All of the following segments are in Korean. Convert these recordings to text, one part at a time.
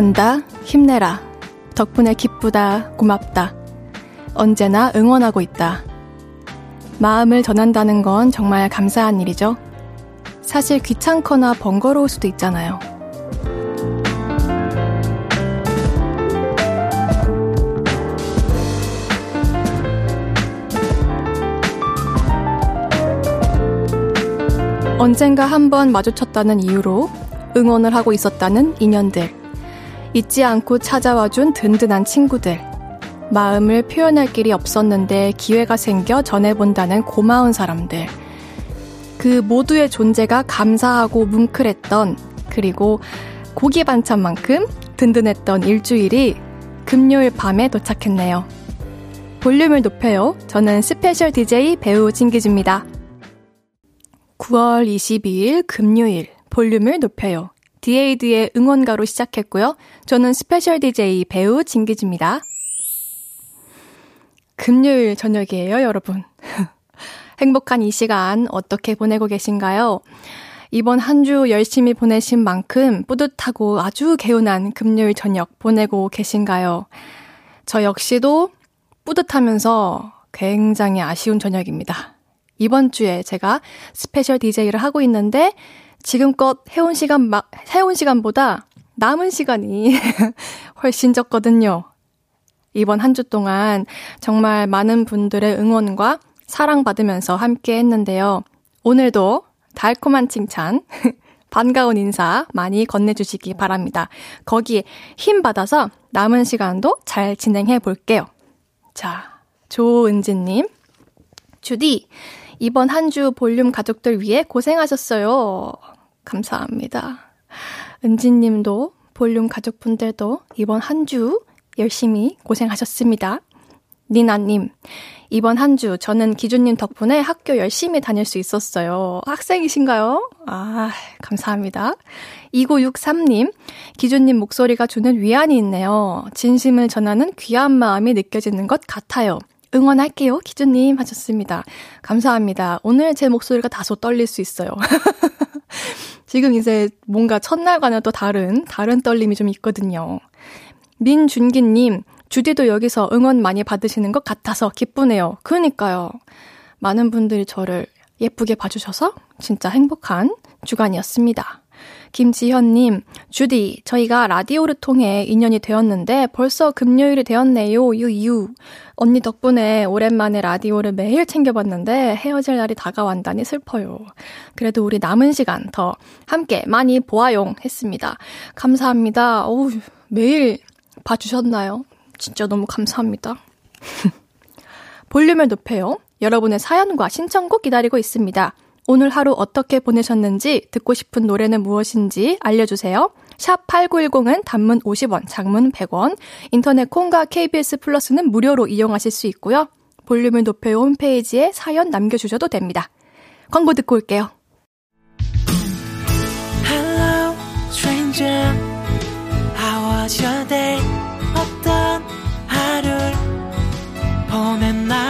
좋아한다. 힘내라. 덕분에 기쁘다. 고맙다. 언제나 응원하고 있다. 마음을 전한다는 건 정말 감사한 일이죠. 사실 귀찮거나 번거로울 수도 있잖아요. 언젠가 한 번 마주쳤다는 이유로 응원을 하고 있었다는 인연들. 잊지 않고 찾아와준 든든한 친구들. 마음을 표현할 길이 없었는데 기회가 생겨 전해본다는 고마운 사람들. 그 모두의 존재가 감사하고 뭉클했던, 그리고 고기 반찬만큼 든든했던 일주일이 금요일 밤에 도착했네요. 볼륨을 높여요. 저는 스페셜 DJ 배우 진기주입니다. 9월 22일 금요일 볼륨을 높여요. 디에이드의 응원가로 시작했고요. 저는 스페셜 DJ 배우 진기주입니다. 금요일 저녁이에요, 여러분. 행복한 이 시간 어떻게 보내고 계신가요? 이번 한 주 열심히 보내신 만큼 뿌듯하고 아주 개운한 금요일 저녁 보내고 계신가요? 저 역시도 뿌듯하면서 굉장히 아쉬운 저녁입니다. 이번 주에 제가 스페셜 DJ를 하고 있는데 지금껏 해온 시간 막 해온 시간보다 남은 시간이 훨씬 적거든요. 이번 한 주 동안 정말 많은 분들의 응원과 사랑받으면서 함께 했는데요. 오늘도 달콤한 칭찬, 반가운 인사 많이 건네주시기 바랍니다. 거기에 힘 받아서 남은 시간도 잘 진행해 볼게요. 자, 조은지님. 주디, 이번 한 주 볼륨 가족들 위해 고생하셨어요. 감사합니다. 은지님도 볼륨 가족분들도 이번 한 주 열심히 고생하셨습니다. 니나님, 이번 한 주 저는 기준님 덕분에 학교 열심히 다닐 수 있었어요. 학생이신가요? 아, 감사합니다. 2963님, 기준님 목소리가 주는 위안이 있네요. 진심을 전하는 귀한 마음이 느껴지는 것 같아요. 응원할게요, 기준님 하셨습니다. 감사합니다. 오늘 제 목소리가 다소 떨릴 수 있어요. 지금 이제 뭔가 첫날과는 또 다른, 다른 떨림이 좀 있거든요. 민준기님, 주디도 여기서 응원 많이 받으시는 것 같아서 기쁘네요. 그러니까요. 많은 분들이 저를 예쁘게 봐주셔서 진짜 행복한 주간이었습니다. 김지현님, 주디, 저희가 라디오를 통해 인연이 되었는데 벌써 금요일이 되었네요. 유유. 언니 덕분에 오랜만에 라디오를 매일 챙겨봤는데 헤어질 날이 다가왔다니 슬퍼요. 그래도 우리 남은 시간 더 함께 많이 보아용 했습니다. 감사합니다. 어우, 매일 봐주셨나요? 진짜 너무 감사합니다. 볼륨을 높여요. 여러분의 사연과 신청곡 기다리고 있습니다. 오늘 하루 어떻게 보내셨는지, 듣고 싶은 노래는 무엇인지 알려주세요. 샵 8910은 단문 50원, 장문 100원, 인터넷 콩과 KBS 플러스는 무료로 이용하실 수 있고요. 볼륨을 높여 홈페이지에 사연 남겨주셔도 됩니다. 광고 듣고 올게요. Hello, stranger. How was your day? 어떤 하루를? 그때의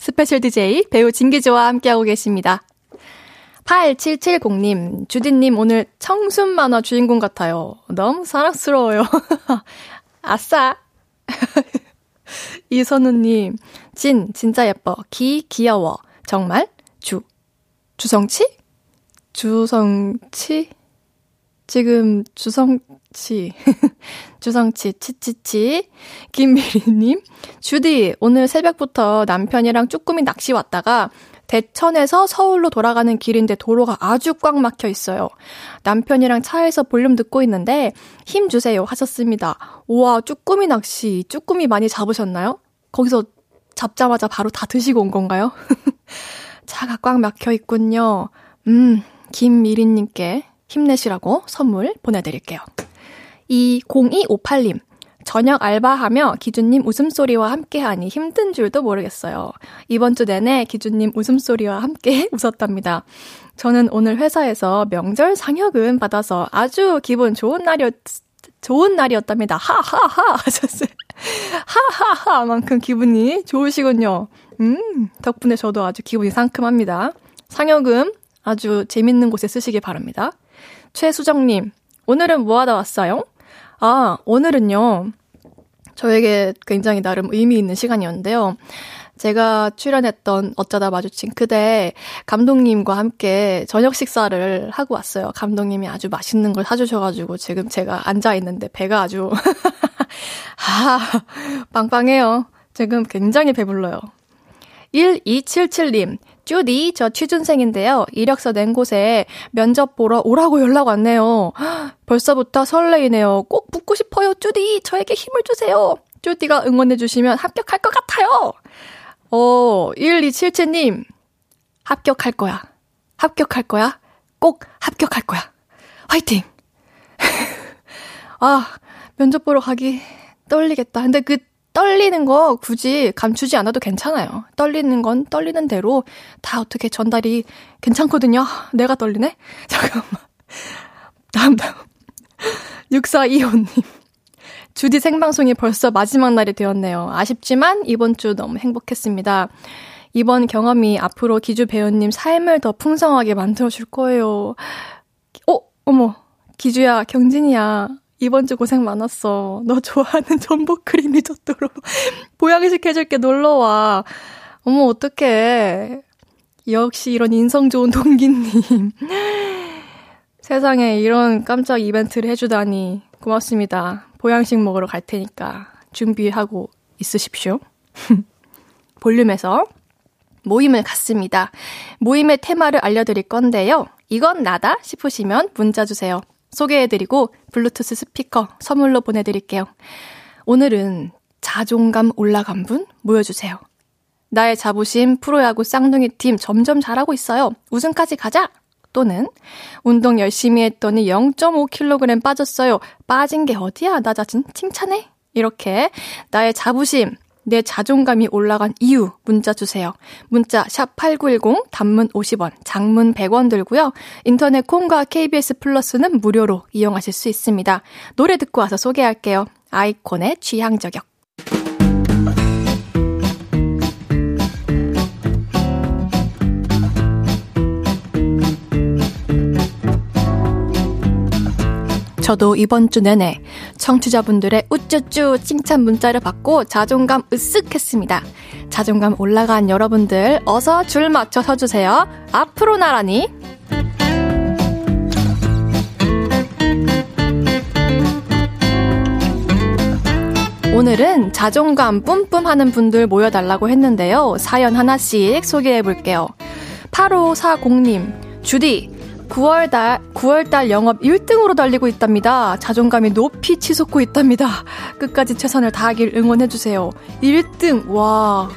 스페셜 DJ 배우 진기주와 함께하고 계십니다. 8770님, 주디님 오늘 청순 만화 주인공 같아요. 너무 사랑스러워요. 아싸! 이선우님, 진, 진짜 예뻐. 기, 귀여워. 정말? 주. 주성치? 주성치? 지금 주성치, 주성치, 치치치, 김미리님, 주디, 오늘 새벽부터 남편이랑 쭈꾸미 낚시 왔다가 대천에서 서울로 돌아가는 길인데 도로가 아주 꽉 막혀 있어요. 남편이랑 차에서 볼륨 듣고 있는데 힘 주세요 하셨습니다. 우와, 쭈꾸미 낚시, 쭈꾸미 많이 잡으셨나요? 거기서 잡자마자 바로 다 드시고 온 건가요? 차가 꽉 막혀 있군요. 음, 김미리님께 힘내시라고 선물 보내드릴게요. 이 0258님. 저녁 알바하며 기준님 웃음소리와 함께하니 힘든 줄도 모르겠어요. 이번 주 내내 기준님 웃음소리와 함께 웃었답니다. 저는 오늘 회사에서 명절 상여금 받아서 아주 기분 좋은 날이었, 좋은 날이었답니다. 하하하 하셨어요. 하하하만큼 기분이 좋으시군요. 음, 덕분에 저도 아주 기분이 상큼합니다. 상여금 아주 재밌는 곳에 쓰시기 바랍니다. 최수정님, 오늘은 뭐 하다 왔어요? 아, 오늘은요, 저에게 굉장히 나름 의미 있는 시간이었는데요. 제가 출연했던 어쩌다 마주친 그대 감독님과 함께 저녁 식사를 하고 왔어요. 감독님이 아주 맛있는 걸 사주셔가지고 지금 제가 앉아 있는데 배가 아주 아 빵빵해요. 지금 굉장히 배불러요. 1277님, 쭈디, 저 취준생인데요. 이력서 낸 곳에 면접 보러 오라고 연락 왔네요. 벌써부터 설레이네요. 꼭 붙고 싶어요, 쭈디. 저에게 힘을 주세요. 쭈디가 응원해주시면 합격할 것 같아요. 어, 1277님, 합격할 거야. 합격할 거야. 꼭 합격할 거야. 화이팅! 아, 면접 보러 가기 떨리겠다. 근데 그 떨리는 거 굳이 감추지 않아도 괜찮아요. 떨리는 건 떨리는 대로 다 어떻게 전달이 괜찮거든요. 내가 떨리네? 잠깐만. 다음, 다음. 6425님. 주디 생방송이 벌써 마지막 날이 되었네요. 아쉽지만 이번 주 너무 행복했습니다. 이번 경험이 앞으로 기주 배우님 삶을 더 풍성하게 만들어줄 거예요. 어, 어머. 기주야, 경진이야. 이번 주 고생 많았어. 너 좋아하는 전복 크림 리조또로 보양식 해줄게 놀러 와. 어머, 어떡해. 역시 이런 인성 좋은 동기님. 세상에 이런 깜짝 이벤트를 해주다니 고맙습니다. 보양식 먹으러 갈 테니까 준비하고 있으십시오. 볼륨에서 모임을 갖습니다. 모임의 테마를 알려드릴 건데요. 이건 나다 싶으시면 문자 주세요. 소개해드리고 블루투스 스피커 선물로 보내드릴게요. 오늘은 자존감 올라간 분 모여주세요. 나의 자부심 프로야구 쌍둥이 팀 점점 잘하고 있어요. 우승까지 가자! 또는 운동 열심히 했더니 0.5kg 빠졌어요. 빠진 게 어디야? 나 자신 칭찬해? 이렇게 나의 자부심, 내 자존감이 올라간 이유 문자 주세요. 문자 샵 8910 단문 50원, 장문 100원 들고요. 인터넷 콩과 KBS 플러스는 무료로 이용하실 수 있습니다. 노래 듣고 와서 소개할게요. 아이콘의 취향 저격. 저도 이번 주 내내 청취자분들의 우쭈쭈 칭찬 문자를 받고 자존감 으쓱했습니다. 자존감 올라간 여러분들 어서 줄 맞춰 서주세요. 앞으로 나라니. 오늘은 자존감 뿜뿜 하는 분들 모여달라고 했는데요. 사연 하나씩 소개해 볼게요. 8540님, 주디, 9월달, 9월달 영업 1등으로 달리고 있답니다. 자존감이 높이 치솟고 있답니다. 끝까지 최선을 다하길 응원해주세요. 1등, 와.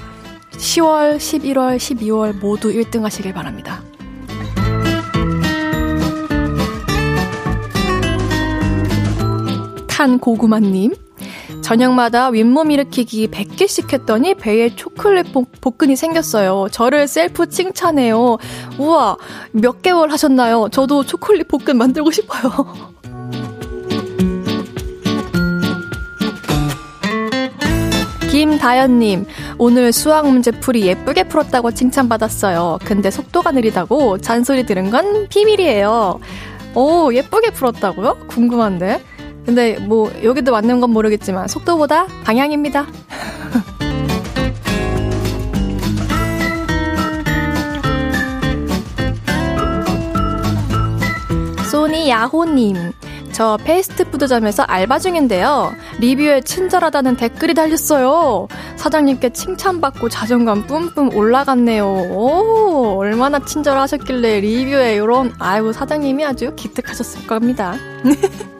10월, 11월, 12월 모두 1등 하시길 바랍니다. 탄 고구마님, 저녁마다 윗몸 일으키기 100개씩 했더니 배에 초콜릿 복근이 생겼어요. 저를 셀프 칭찬해요. 우와, 몇 개월 하셨나요? 저도 초콜릿 복근 만들고 싶어요. 김다연님, 오늘 수학 문제 풀이 예쁘게 풀었다고 칭찬받았어요. 근데 속도가 느리다고 잔소리 들은 건 비밀이에요. 오, 예쁘게 풀었다고요? 궁금한데? 근데 뭐 여기도 맞는 건 모르겠지만 속도보다 방향입니다. 소니 야호님. 저 패스트푸드점에서 알바 중인데요. 리뷰에 친절하다는 댓글이 달렸어요. 사장님께 칭찬받고 자존감 뿜뿜 올라갔네요. 오, 얼마나 친절하셨길래 리뷰에 이런, 아이고, 사장님이 아주 기특하셨을 겁니다.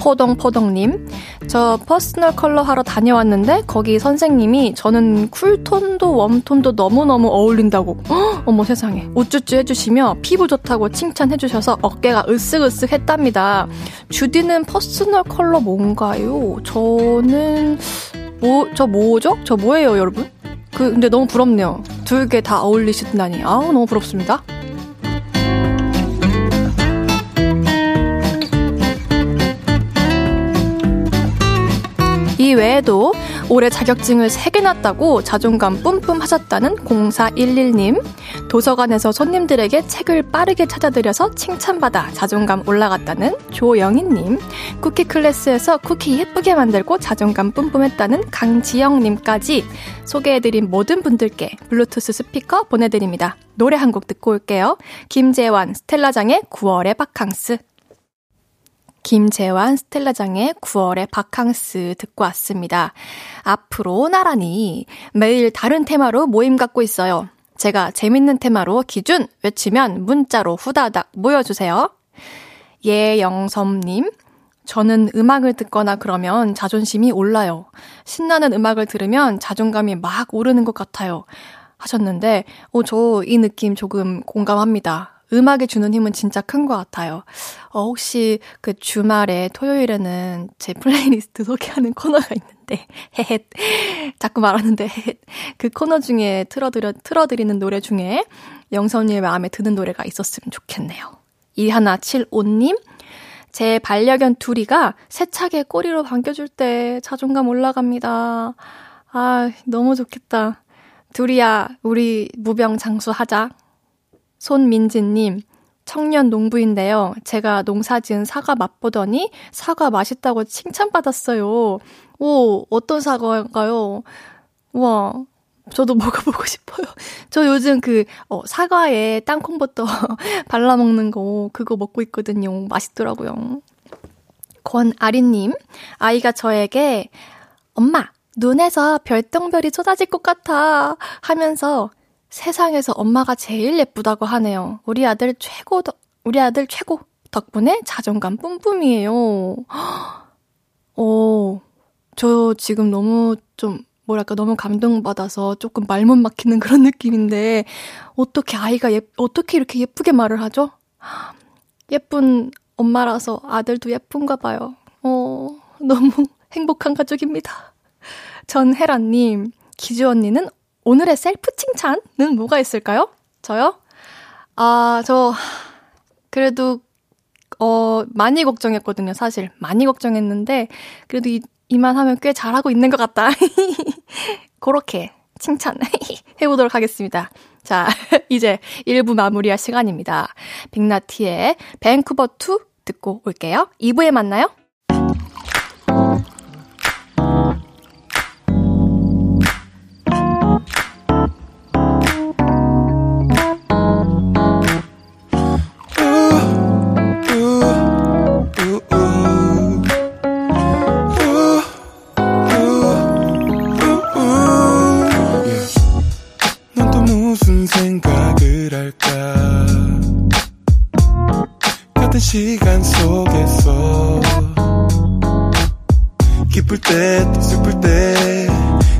포동포동님, 저 퍼스널 컬러 하러 다녀왔는데 거기 선생님이 저는 쿨톤도 웜톤도 너무너무 어울린다고 헉, 어머 세상에 우쭈쭈 해주시며 피부 좋다고 칭찬해주셔서 어깨가 으쓱으쓱 했답니다. 주디는 퍼스널 컬러 뭔가요? 저는 뭐, 저 뭐죠? 저 뭐예요 여러분? 그 근데 너무 부럽네요. 두 개 다 어울리시다니 아우 너무 부럽습니다. 이 외에도 올해 자격증을 3개나 따고 자존감 뿜뿜 하셨다는 0411님, 도서관에서 손님들에게 책을 빠르게 찾아드려서 칭찬받아 자존감 올라갔다는 조영희님, 쿠키 클래스에서 쿠키 예쁘게 만들고 자존감 뿜뿜했다는 강지영님까지 소개해드린 모든 분들께 블루투스 스피커 보내드립니다. 노래 한 곡 듣고 올게요. 김재환, 스텔라장의 9월의 바캉스. 김재환 스텔라장의 9월의 바캉스 듣고 왔습니다. 앞으로 나란히 매일 다른 테마로 모임 갖고 있어요. 제가 재밌는 테마로 기준 외치면 문자로 후다닥 모여주세요. 예영섬님, 저는 음악을 듣거나 그러면 자존심이 올라요. 신나는 음악을 들으면 자존감이 막 오르는 것 같아요. 하셨는데, 어, 저 이 느낌 조금 공감합니다. 음악이 주는 힘은 진짜 큰 것 같아요. 어, 혹시 그 주말에 토요일에는 제 플레이리스트 소개하는 코너가 있는데, 헤헷. 자꾸 말하는데. 그 코너 중에 틀어드려, 틀어드리는 노래 중에 영선이의 마음에 드는 노래가 있었으면 좋겠네요. 이하나75님, 제 반려견 둘이가 세차게 꼬리로 반겨줄 때 자존감 올라갑니다. 아, 너무 좋겠다. 둘이야, 우리 무병장수하자. 손민지님, 청년 농부인데요. 제가 농사 지은 사과 맛보더니 사과 맛있다고 칭찬받았어요. 오, 어떤 사과인가요? 와, 저도 먹어보고 싶어요. 저 요즘 그, 어, 사과에 땅콩버터 발라먹는 거, 그거 먹고 있거든요. 맛있더라고요. 권아리님, 아이가 저에게, 엄마, 눈에서 별똥별이 쏟아질 것 같아. 하면서 세상에서 엄마가 제일 예쁘다고 하네요. 우리 아들 최고, 우리 아들 최고. 덕분에 자존감 뿜뿜이에요. 어, 저 지금 너무 좀, 뭐랄까, 너무 감동받아서 조금 말 못 막히는 그런 느낌인데, 어떻게 아이가 예, 어떻게 이렇게 예쁘게 말을 하죠? 예쁜 엄마라서 아들도 예쁜가 봐요. 어, 너무 행복한 가족입니다. 전혜라님, 기주 언니는 오늘의 셀프 칭찬은 뭐가 있을까요? 저요? 아, 저, 그래도, 어, 많이 걱정했거든요, 사실. 많이 걱정했는데, 그래도 이, 이만 하면 꽤 잘하고 있는 것 같다. 그렇게 칭찬 해보도록 하겠습니다. 자, 이제 1부 마무리할 시간입니다. 빅나티의 밴쿠버 2 듣고 올게요. 2부에 만나요.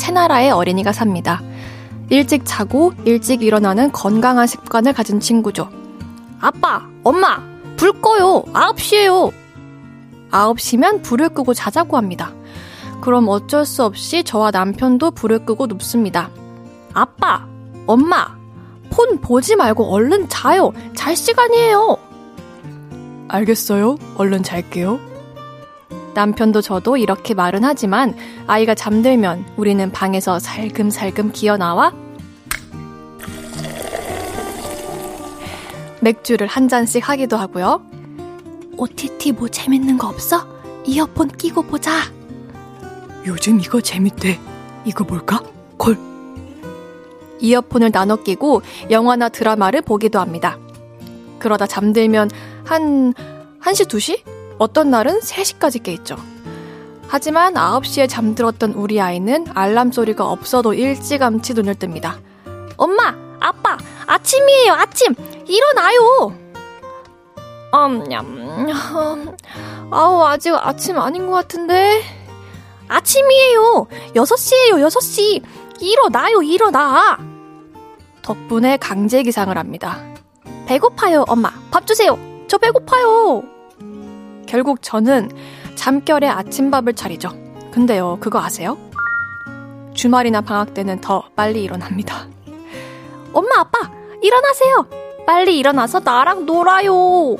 새나라의 어린이가 삽니다. 일찍 자고 일찍 일어나는 건강한 습관을 가진 친구죠. 아빠, 엄마, 불 꺼요. 9시에요. 9시면 불을 끄고 자자고 합니다. 그럼 어쩔 수 없이 저와 남편도 불을 끄고 눕습니다. 아빠, 엄마, 폰 보지 말고 얼른 자요. 잘 시간이에요. 알겠어요. 얼른 잘게요. 남편도 저도 이렇게 말은 하지만 아이가 잠들면 우리는 방에서 살금살금 기어 나와 맥주를 한 잔씩 하기도 하고요. OTT 뭐 재밌는 거 없어? 이어폰 끼고 보자. 요즘 이거 재밌대. 이거 뭘까? 콜. 이어폰을 나눠 끼고 영화나 드라마를 보기도 합니다. 그러다 잠들면 한 1시, 2시? 어떤 날은 3시까지 깨있죠. 하지만 9시에 잠들었던 우리 아이는 알람 소리가 없어도 일찌감치 눈을 뜹니다. 엄마! 아빠! 아침이에요, 아침! 일어나요! 음, 음, 아우, 아직 아침 아닌 것 같은데? 아침이에요! 6시에요, 6시! 일어나요, 일어나! 덕분에 강제 기상을 합니다. 배고파요, 엄마. 밥 주세요. 저 배고파요. 결국 저는 잠결에 아침밥을 차리죠. 근데요, 그거 아세요? 주말이나 방학 때는 더 빨리 일어납니다. 엄마, 아빠, 일어나세요! 빨리 일어나서 나랑 놀아요!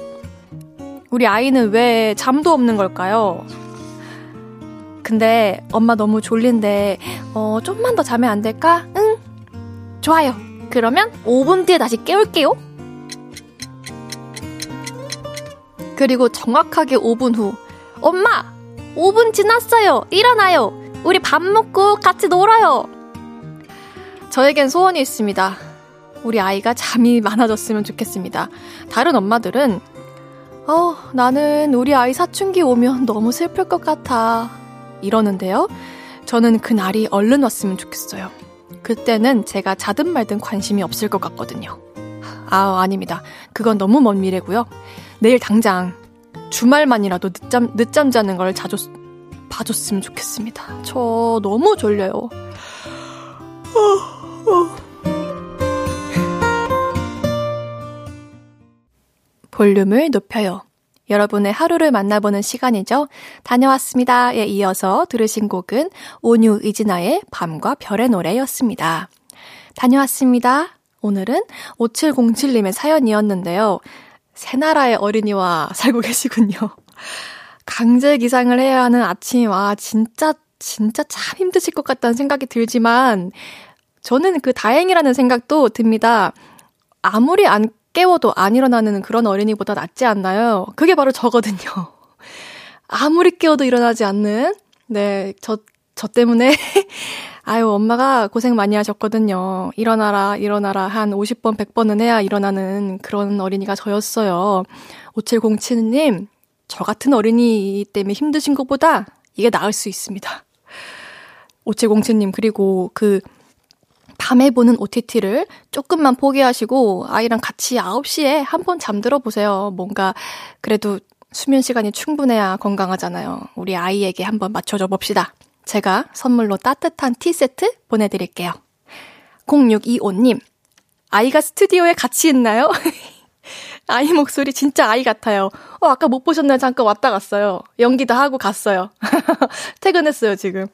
우리 아이는 왜 잠도 없는 걸까요? 근데 엄마 너무 졸린데, 어, 좀만 더 자면 안 될까? 응? 좋아요. 그러면 5분 뒤에 다시 깨울게요. 그리고 정확하게 5분 후, 엄마! 5분 지났어요! 일어나요! 우리 밥 먹고 같이 놀아요! 저에겐 소원이 있습니다. 우리 아이가 잠이 많아졌으면 좋겠습니다. 다른 엄마들은, 어, 나는 우리 아이 사춘기 오면 너무 슬플 것 같아. 이러는데요. 저는 그 날이 얼른 왔으면 좋겠어요. 그때는 제가 자든 말든 관심이 없을 것 같거든요. 아, 아닙니다. 그건 너무 먼 미래고요. 내일 당장 주말만이라도 늦잠, 늦잠 자는 걸 자주 봐줬으면 좋겠습니다. 저 너무 졸려요. 볼륨을 높여요. 여러분의 하루를 만나보는 시간이죠. 다녀왔습니다에 이어서 들으신 곡은 온유 이진아의 밤과 별의 노래였습니다. 다녀왔습니다. 오늘은 5707님의 사연이었는데요. 새 나라의 어린이와 살고 계시군요. 강제 기상을 해야 하는 아침, 와, 진짜, 진짜 참 힘드실 것 같다는 생각이 들지만, 저는 그 다행이라는 생각도 듭니다. 아무리 안 깨워도 안 일어나는 그런 어린이보다 낫지 않나요? 그게 바로 저거든요. 아무리 깨워도 일어나지 않는, 네, 저, 저 때문에, 아유, 엄마가 고생 많이 하셨거든요. 일어나라, 일어나라, 한 50번, 100번은 해야 일어나는 그런 어린이가 저였어요. 5707님, 저 같은 어린이 때문에 힘드신 것보다 이게 나을 수 있습니다. 5707님, 그리고 그, 밤에 보는 OTT를 조금만 포기하시고 아이랑 같이 9시에 한 번 잠들어 보세요. 뭔가 그래도 수면 시간이 충분해야 건강하잖아요. 우리 아이에게 한번 맞춰줘 봅시다. 제가 선물로 따뜻한 티 세트 보내드릴게요. 0625님, 아이가 스튜디오에 같이 있나요? 아이 목소리 진짜 아이 같아요. 어, 아까 못 보셨나요? 잠깐 왔다 갔어요. 연기도 하고 갔어요. 퇴근했어요, 지금.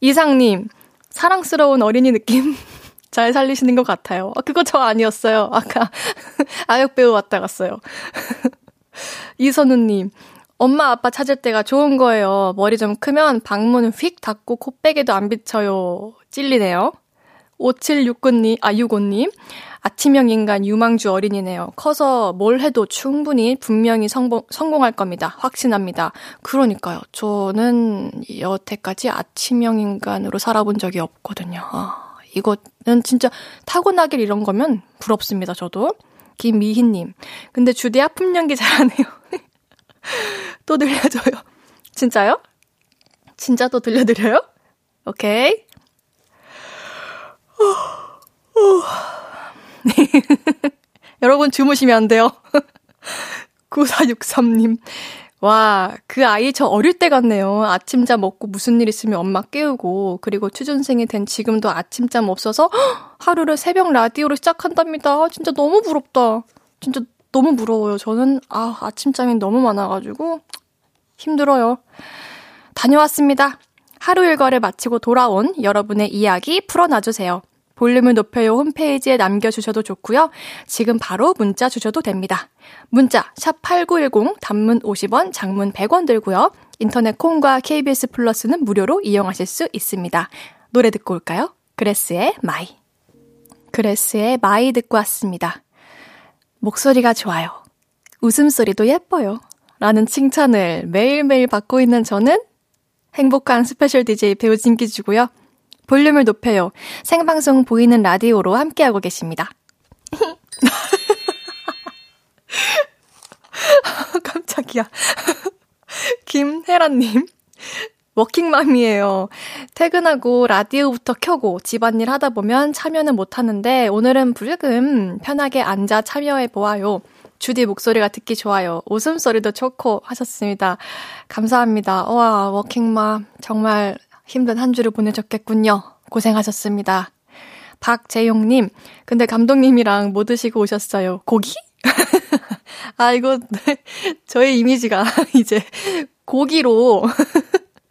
이상님, 사랑스러운 어린이 느낌 잘 살리시는 것 같아요. 아, 그거 저 아니었어요. 아까 아역 배우 왔다 갔어요. 이선우님, 엄마 아빠 찾을 때가 좋은 거예요. 머리 좀 크면 방문 휙 닫고 코빼기도 안 비쳐요. 찔리네요. 5769님, 아, 65님. 아침형 인간 유망주 어린이네요. 커서 뭘 해도 충분히 분명히 성공, 성공할 겁니다. 확신합니다. 그러니까요. 저는 여태까지 아침형 인간으로 살아본 적이 없거든요. 아, 이거는 진짜 타고나길 이런 거면 부럽습니다. 저도. 김미희님. 근데 주디 아픔 연기 잘하네요. 또 들려줘요. 진짜요? 진짜 또 들려드려요? 오케이. 여러분 주무시면 안 돼요. 9463님. 와, 그 아이 저 어릴 때 같네요. 아침잠 먹고 무슨 일 있으면 엄마 깨우고, 그리고 취준생이 된 지금도 아침잠 없어서 하루를 새벽 라디오로 시작한답니다. 진짜 너무 부럽다. 진짜 너무 부러워요. 저는, 아, 아침잠이 너무 많아가지고, 힘들어요. 다녀왔습니다. 하루 일과를 마치고 돌아온 여러분의 이야기 풀어놔주세요. 볼륨을 높여요 홈페이지에 남겨주셔도 좋고요. 지금 바로 문자 주셔도 됩니다. 문자 샵8910 단문 50원, 장문 100원 들고요. 인터넷 콩과 KBS 플러스는 무료로 이용하실 수 있습니다. 노래 듣고 올까요? 그레스의 My. 그레스의 My 듣고 왔습니다. 목소리가 좋아요. 웃음소리도 예뻐요. 라는 칭찬을 매일매일 받고 있는 저는 행복한 스페셜 DJ 배우 진기주고요. 볼륨을 높여요. 생방송 보이는 라디오로 함께하고 계십니다. 깜짝이야. 김혜란님. 워킹맘이에요. 퇴근하고 라디오부터 켜고 집안일 하다 보면 참여는 못 하는데 오늘은 불금 편하게 앉아 참여해 보아요. 주디 목소리가 듣기 좋아요. 웃음소리도 좋고 하셨습니다. 감사합니다. 와, 워킹맘. 정말 힘든 한 주를 보내셨겠군요. 고생하셨습니다. 박재용님, 근데 감독님이랑 뭐 드시고 오셨어요? 고기? 아, 이거, 저의 이미지가 이제 고기로.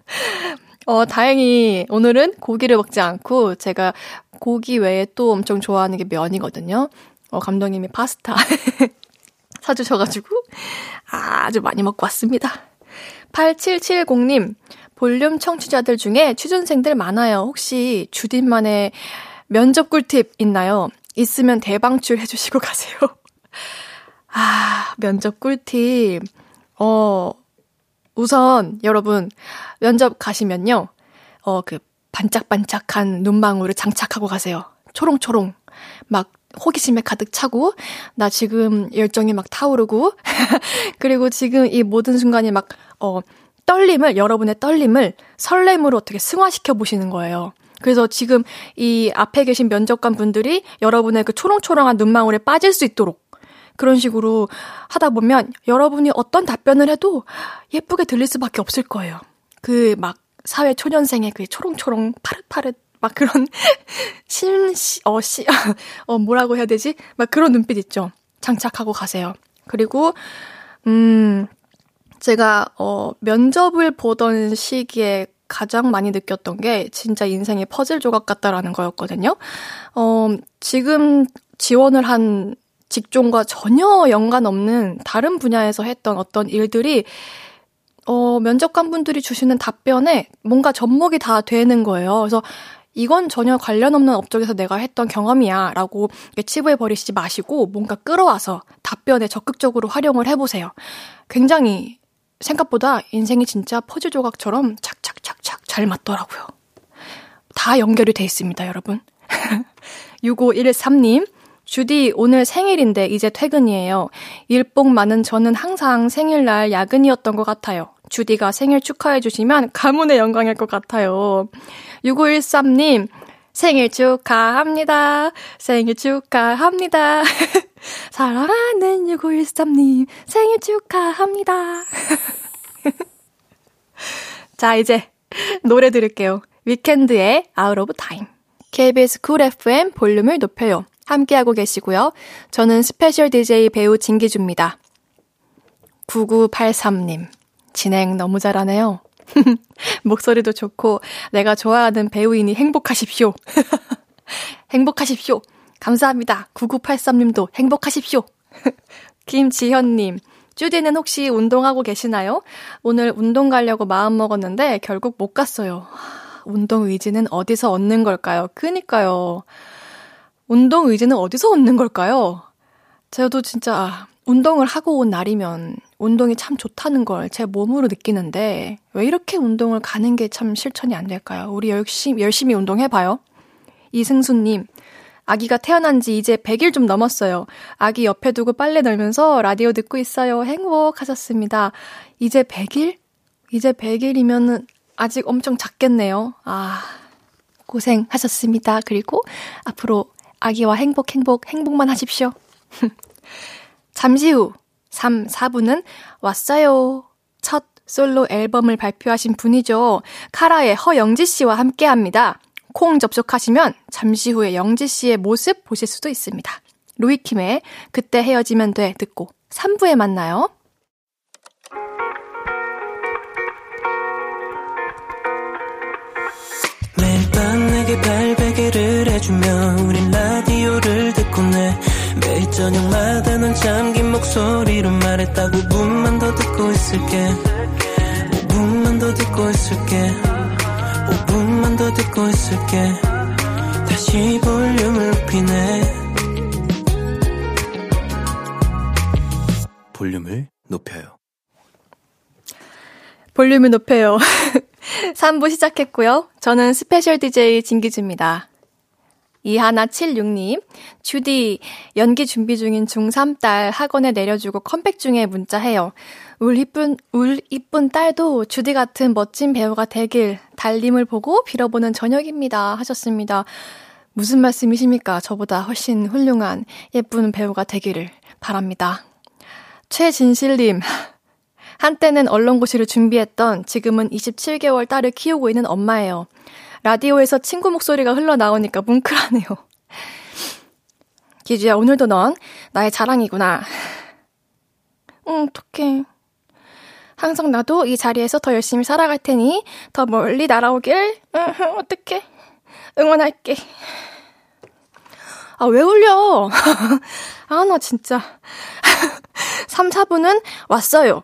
어, 다행히 오늘은 고기를 먹지 않고 제가 고기 외에 또 엄청 좋아하는 게 면이거든요. 어, 감독님이 파스타 사주셔가지고 아주 많이 먹고 왔습니다. 8770님, 볼륨 청취자들 중에 취준생들 많아요. 혹시 주딘만의 면접 꿀팁 있나요? 있으면 대방출 해주시고 가세요. 아, 면접 꿀팁. 어, 우선 여러분, 면접 가시면요. 어, 그 반짝반짝한 눈망울을 장착하고 가세요. 초롱초롱. 막 호기심에 가득 차고, 나 지금 열정이 막 타오르고, 그리고 지금 이 모든 순간이 막, 어, 떨림을, 여러분의 떨림을 설렘으로 어떻게 승화시켜 보시는 거예요. 그래서 지금 이 앞에 계신 면접관 분들이 여러분의 그 초롱초롱한 눈망울에 빠질 수 있도록 그런 식으로 하다 보면 여러분이 어떤 답변을 해도 예쁘게 들릴 수밖에 없을 거예요. 그 막 사회 초년생의 그 초롱초롱 파릇파릇 막 그런 심, 시, 어, 시, 어, 뭐라고 해야 되지? 막 그런 눈빛 있죠. 장착하고 가세요. 그리고, 음, 제가, 어, 면접을 보던 시기에 가장 많이 느꼈던 게 진짜 인생의 퍼즐 조각 같다라는 거였거든요. 어, 지금 지원을 한 직종과 전혀 연관 없는 다른 분야에서 했던 어떤 일들이 어, 면접관 분들이 주시는 답변에 뭔가 접목이 다 되는 거예요. 그래서 이건 전혀 관련 없는 업적에서 내가 했던 경험이야 라고 치부해 버리시지 마시고 뭔가 끌어와서 답변에 적극적으로 활용을 해보세요. 굉장히 생각보다 인생이 진짜 퍼즐 조각처럼 착착착착 잘 맞더라고요. 다 연결이 돼 있습니다, 여러분. 6513님, 주디, 오늘 생일인데 이제 퇴근이에요. 일복 많은 저는 항상 생일날 야근이었던 것 같아요. 주디가 생일 축하해주시면 가문의 영광일 것 같아요. 6513님, 생일 축하합니다. 생일 축하합니다. 사랑하는 6513님, 생일 축하합니다. 자, 이제 노래 들을게요. 위켄드의 Out of Time. KBS 쿨 FM 볼륨을 높여요. 함께하고 계시고요. 저는 스페셜 DJ 배우 진기주입니다. 9983님, 진행 너무 잘하네요. 목소리도 좋고, 내가 좋아하는 배우인데 행복하십시오. 행복하십시오. 감사합니다. 9983님도 행복하십시오. 김지현님, 쭈디는 혹시 운동하고 계시나요? 오늘 운동 가려고 마음 먹었는데 결국 못 갔어요. 운동 의지는 어디서 얻는 걸까요? 그니까요. 운동 의지는 어디서 얻는 걸까요? 저도 진짜 아, 운동을 하고 온 날이면 운동이 참 좋다는 걸 제 몸으로 느끼는데 왜 이렇게 운동을 가는 게 참 실천이 안 될까요? 우리 열심히, 열심히 운동해봐요. 이승수님, 아기가 태어난 지 이제 100일 좀 넘었어요. 아기 옆에 두고 빨래 널면서 라디오 듣고 있어요. 행복하셨습니다. 이제 100일? 이제 100일이면은 아직 엄청 작겠네요. 아, 고생하셨습니다. 그리고 앞으로 아기와 행복, 행복, 행복만 하십시오. 잠시 후 3, 4분은 왔어요. 첫 솔로 앨범을 발표하신 분이죠. 카라의 허영지 씨와 함께 합니다. 콩 접속하시면 잠시 후에 영지 씨의 모습 보실 수도 있습니다. 로이킴의 그때 헤어지면 돼 듣고 3부에 만나요. 매일 밤 내게 해주며 우린 라디오를 듣고 내 매일 저녁마다 넌 잠긴 목소리로 말했다 5분만 더 듣고 있을게 5분만 더 듣고 있을게 5분만 더 듣고 있을게 다시 볼륨을 높이네 볼륨을 높여요 볼륨을 높여요. 3부 시작했고요. 저는 스페셜 DJ 진기주입니다. 이하나76님, 주디, 연기 준비 중인 중3 딸 학원에 내려주고 컴백 중에 문자해요. 울 이쁜, 울 이쁜 딸도 주디 같은 멋진 배우가 되길 달님을 보고 빌어보는 저녁입니다. 하셨습니다. 무슨 말씀이십니까? 저보다 훨씬 훌륭한 예쁜 배우가 되기를 바랍니다. 최진실님, 한때는 언론고시를 준비했던 지금은 27개월 딸을 키우고 있는 엄마예요. 라디오에서 친구 목소리가 흘러나오니까 뭉클하네요. 기주야, 오늘도 넌 나의 자랑이구나. 응, 어떡해. 항상 나도 이 자리에서 더 열심히 살아갈 테니 더 멀리 날아오길. 응, 어떡해. 응원할게. 아, 왜 울려? 아, 나 진짜. 3, 4분은 왔어요.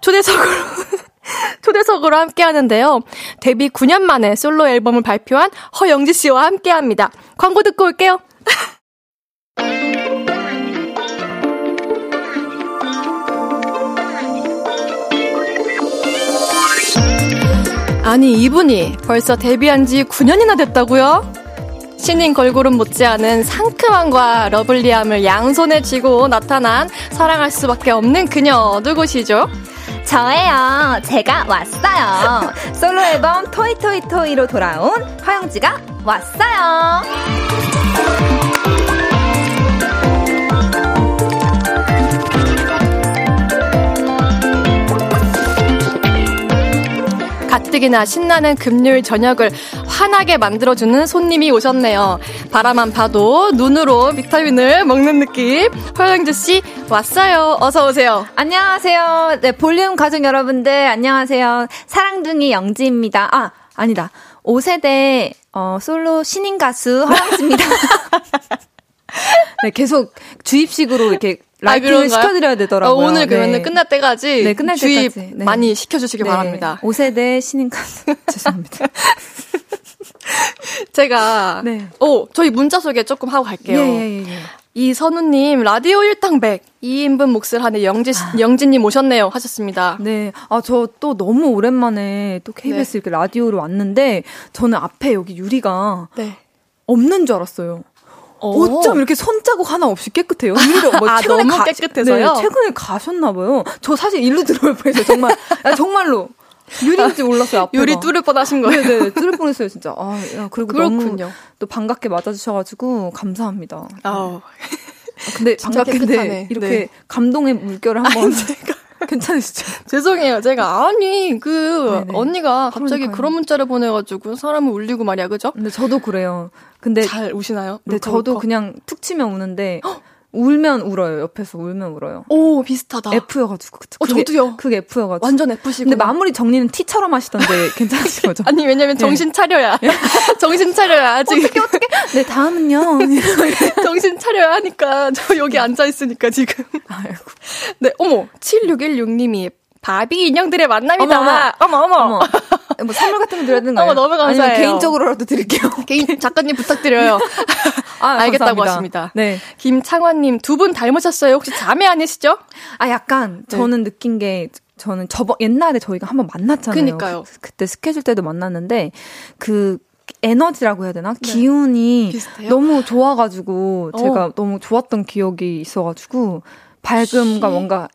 초대석으로, 초대석으로 함께 하는데요. 데뷔 9년 만에 솔로 앨범을 발표한 허영지 씨와 함께 합니다. 광고 듣고 올게요. 아니, 이분이 벌써 데뷔한 지 9년이나 됐다고요? 신인 걸그룹 못지않은 상큼함과 lovely함을 양손에 쥐고 나타난 사랑할 수밖에 없는 그녀 누구시죠? 저예요. 제가 왔어요. 솔로 앨범 Toi Toi Toi로 돌아온 허영지가 왔어요. 가뜩이나 신나는 금요일 저녁을 환하게 만들어주는 손님이 오셨네요. 바라만 봐도 눈으로 비타민을 먹는 느낌. 허영주 씨 왔어요. 어서 오세요. 안녕하세요. 네, 볼륨 가족 여러분들 안녕하세요. 사랑둥이 영지입니다. 아, 아니다. 5세대 어, 솔로 신인 가수 허영지입니다. 네, 계속 주입식으로 이렇게 라이팅을 아, 시켜드려야 되더라고요. 어, 오늘 그러면 네. 끝날 때까지 네, 끝날 주입 때까지. 네. 많이 시켜주시기 네. 바랍니다. 5세대 신인 가수 죄송합니다. 제가 네. 오 저희 문자 소개 조금 하고 갈게요. 예, 예, 예. 예. 이선우님 라디오 일당백 2인분 몫을 하는 영지 아. 영지님 오셨네요 하셨습니다. 네, 아 저 또 너무 오랜만에 또 KBS 네. 이렇게 라디오로 왔는데 저는 앞에 여기 유리가 네. 없는 줄 알았어요. 어쩜 이렇게 손자국 하나 없이 깨끗해요? 유리를 뭐 아, 최근에 가, 깨끗해서요? 네, 최근에 가셨나 봐요. 저 사실 일로 들어올 뻔했어요. 정말 아, 정말로. 유리인지 몰랐어요. 앞에가. 유리 뚫을 뻔하신 거예요. 네네 네, 뚫을 뻔했어요 진짜. 아 야, 그리고 그렇군요. 너무 또 반갑게 맞아주셔가지고 감사합니다. 아 근데 반갑게 이렇게 네. 감동의 물결을 한번 괜찮으시죠? 죄송해요. 제가 아니 그 네네. 언니가 갑자기 그러니까요. 그런 문자를 보내가지고 사람을 울리고 말이야, 그죠? 근데 저도 그래요. 근데 잘 우시나요? 네, 저도. 그냥 툭 치면 우는데 울면 울어요. 옆에서 울면 울어요. 오, 비슷하다. F여가지고. 어, 그게, 저도요. 그게 F여가지고. 완전 F시고. 근데 마무리 정리는 T처럼 하시던데 괜찮으신 거죠? 아니, 왜냐면 네. 정신 차려야. 정신 차려야. 아직. 어떻게, 어떻게. 네, 다음은요. 정신 차려야 하니까. 저 여기 앉아있으니까 지금. 아이고. 네, 어머. 7616님이 바비 인형들의 만남이다. 어머, 어머. 어머, 어머. 뭐 선물 같은 거 드려야 되는 거예요? 어머, 너무 감사해요. 개인적으로라도 드릴게요. 개인 작가님 부탁드려요. 아, 알겠다고 감사합니다. 하십니다. 네. 김창환님 두 분 닮으셨어요. 혹시 자매 아니시죠? 아, 약간 네. 저는 느낀 게 저는 저번 옛날에 저희가 한번 만났잖아요. 그니까요. 그, 때 스케줄 때도 만났는데 그 에너지라고 해야 되나? 네. 기운이 비슷해요? 너무 좋아가지고 제가 어. 너무 좋았던 기억이 있어가지고 밝음과 뭔가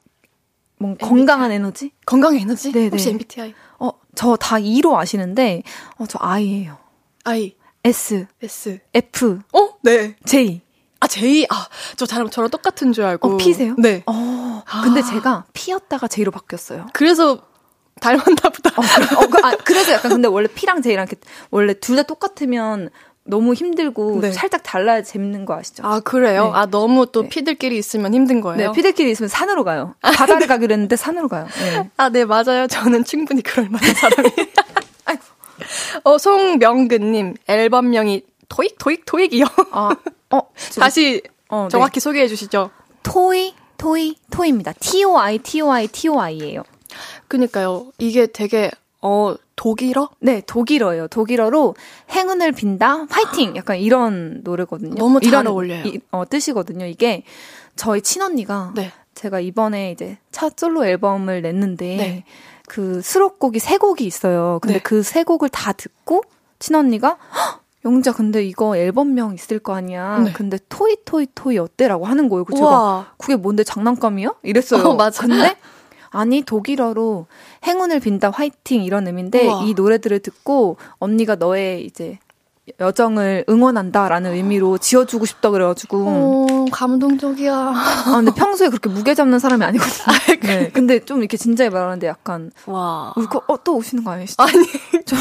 뭔 건강한 에너지? 건강 에너지? 네네. 혹시 MBTI? 어, 저 다 E로 아시는데, 어, 저 I예요. I. S. S. F. 어? 네. J. 아, J. 아, 저 저랑, 저랑 똑같은 줄 알고. 어, P세요? 네. 어, 근데 아. 제가 P였다가 J로 바뀌었어요. 그래서 닮았나 보다. 어, 그래, 어, 그, 아, 그래서 약간 근데 원래 P랑 J랑 이렇게 원래 둘 다 똑같으면 너무 힘들고 네. 살짝 달라야 재밌는 거 아시죠? 아 그래요? 네. 아 너무 또 네. 피들끼리 있으면 힘든 거예요? 네, 피들끼리 있으면 산으로 가요. 바다를 가기로 했는데 산으로 가요. 네. 아네 맞아요. 저는 충분히 그럴 만한 사람이에요. 어 송명근님 앨범명이 토익 토익 토익이요. 아, 어 다시 어, 네. 정확히 소개해 주시죠. 토이 토이 토입니다. T O I T O I T O I예요. 그니까요. 이게 되게 어, 독일어? 네, 독일어예요. 독일어로 행운을 빈다, 화이팅! 약간 이런 노래거든요. 너무 잘 이런, 어울려요. 이, 어, 뜻이거든요. 이게 저희 친언니가 네. 제가 이번에 이제 첫 솔로 앨범을 냈는데 네. 그 수록곡이 세 곡이 있어요. 근데 네. 그세 곡을 다 듣고 친언니가 영자 근데 이거 앨범명 있을 거 아니야. 네. 근데 토이 토이 토이 어때라고 하는 거예요. 그 제가 그게 뭔데 장난감이야? 이랬어요. 어, 맞아. 근데 아니 독일어로 행운을 빈다 화이팅 이런 의미인데 우와. 이 노래들을 듣고 언니가 너의 이제 여정을 응원한다라는 의미로 지어주고 싶다 그래가지고. 어, 감동적이야. 아, 근데 평소에 그렇게 무게 잡는 사람이 아니거든요. 아, 네. 근데 좀 이렇게 진지하게 말하는데 약간. 와. 울고, 어, 또 오시는 거 아니시죠? 아니. 좀.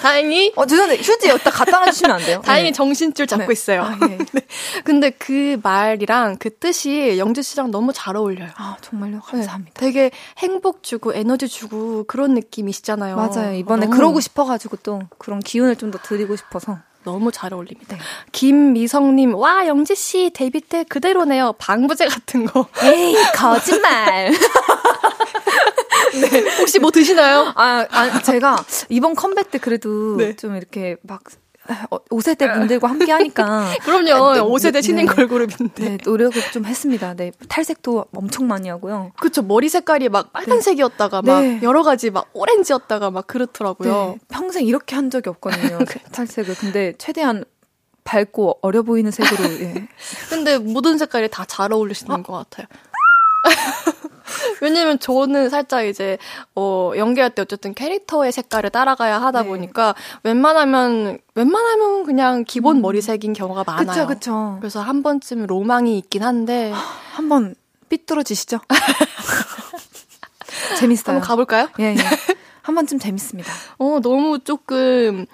다행히. 어, 죄송한데 휴지 여기다 갖다 놔주시면 안 돼요? 다행히 네. 정신줄 잡고 네. 있어요. 아, 네. 네. 근데 그 말이랑 그 뜻이 영주 씨랑 너무 잘 어울려요. 아, 정말요? 감사합니다. 네. 되게 행복 주고 에너지 주고 그런 느낌이시잖아요. 맞아요. 이번에 어, 그러고 싶어가지고 또 그런 기운을 좀 더 드리고 싶어서. 너무 잘 어울립니다. 네. 김미성님, 와, 영지씨, 데뷔 때 그대로네요. 방부제 같은 거. 에이, 거짓말. 네. 혹시 뭐 드시나요? 아, 아, 제가 이번 컴백 때 그래도 네. 좀 이렇게 막 5세대 어, 분들과 함께 하니까. 그럼요. 네, 5세대 신인 네, 걸그룹인데. 네, 노력을 좀 했습니다. 네. 탈색도 엄청 많이 하고요. 그쵸. 머리 색깔이 막 빨간색이었다가 네. 막 네. 여러 가지 막 오렌지였다가 막 그렇더라고요. 네, 평생 이렇게 한 적이 없거든요. 탈색을. 근데 최대한 밝고 어려 보이는 색으로, 예. 근데 모든 색깔이 다 잘 어울리시는 아. 것 같아요. 왜냐면 저는 살짝 이제 어 연기할 때 어쨌든 캐릭터의 색깔을 따라가야 하다 네. 보니까 웬만하면 웬만하면 그냥 기본 음. 머리색인 경우가 많아요. 그쵸, 그쵸. 그래서 한 번쯤 로망이 있긴 한데 한 번 삐뚤어지시죠? 재밌어요. 한번 가볼까요? 예, 예. 한 번쯤 재밌습니다. 어, 너무 조금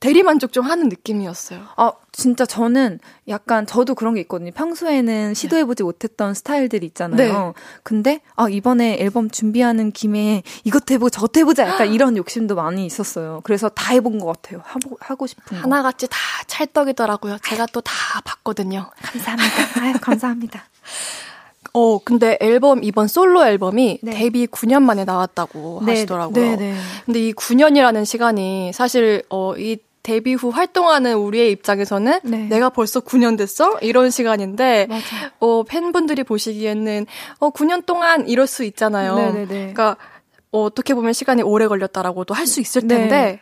대리만족 좀 하는 느낌이었어요. 아, 진짜 저는 약간 저도 그런 게 있거든요. 평소에는 시도해보지 못했던 스타일들이 있잖아요. 네. 근데, 아, 이번에 앨범 준비하는 김에 이것도 해보고 저것도 해보자. 약간 이런 욕심도 많이 있었어요. 그래서 다 해본 것 같아요. 하고, 하고 싶은 거. 하나같이 다 찰떡이더라고요. 제가 또 다 봤거든요. 감사합니다. 아유, 감사합니다. 어, 근데 앨범, 이번 솔로 앨범이 네. 데뷔 9년 만에 나왔다고 네, 하시더라고요. 네, 네. 근데 이 9년이라는 시간이 사실, 어, 이 데뷔 후 활동하는 우리의 입장에서는 네. 내가 벌써 9년 됐어? 이런 시간인데 맞아. 어 팬분들이 보시기에는 어 9년 동안 이럴 수 있잖아요. 네네네. 그러니까 어, 어떻게 보면 시간이 오래 걸렸다라고도 할 수 있을 텐데 네.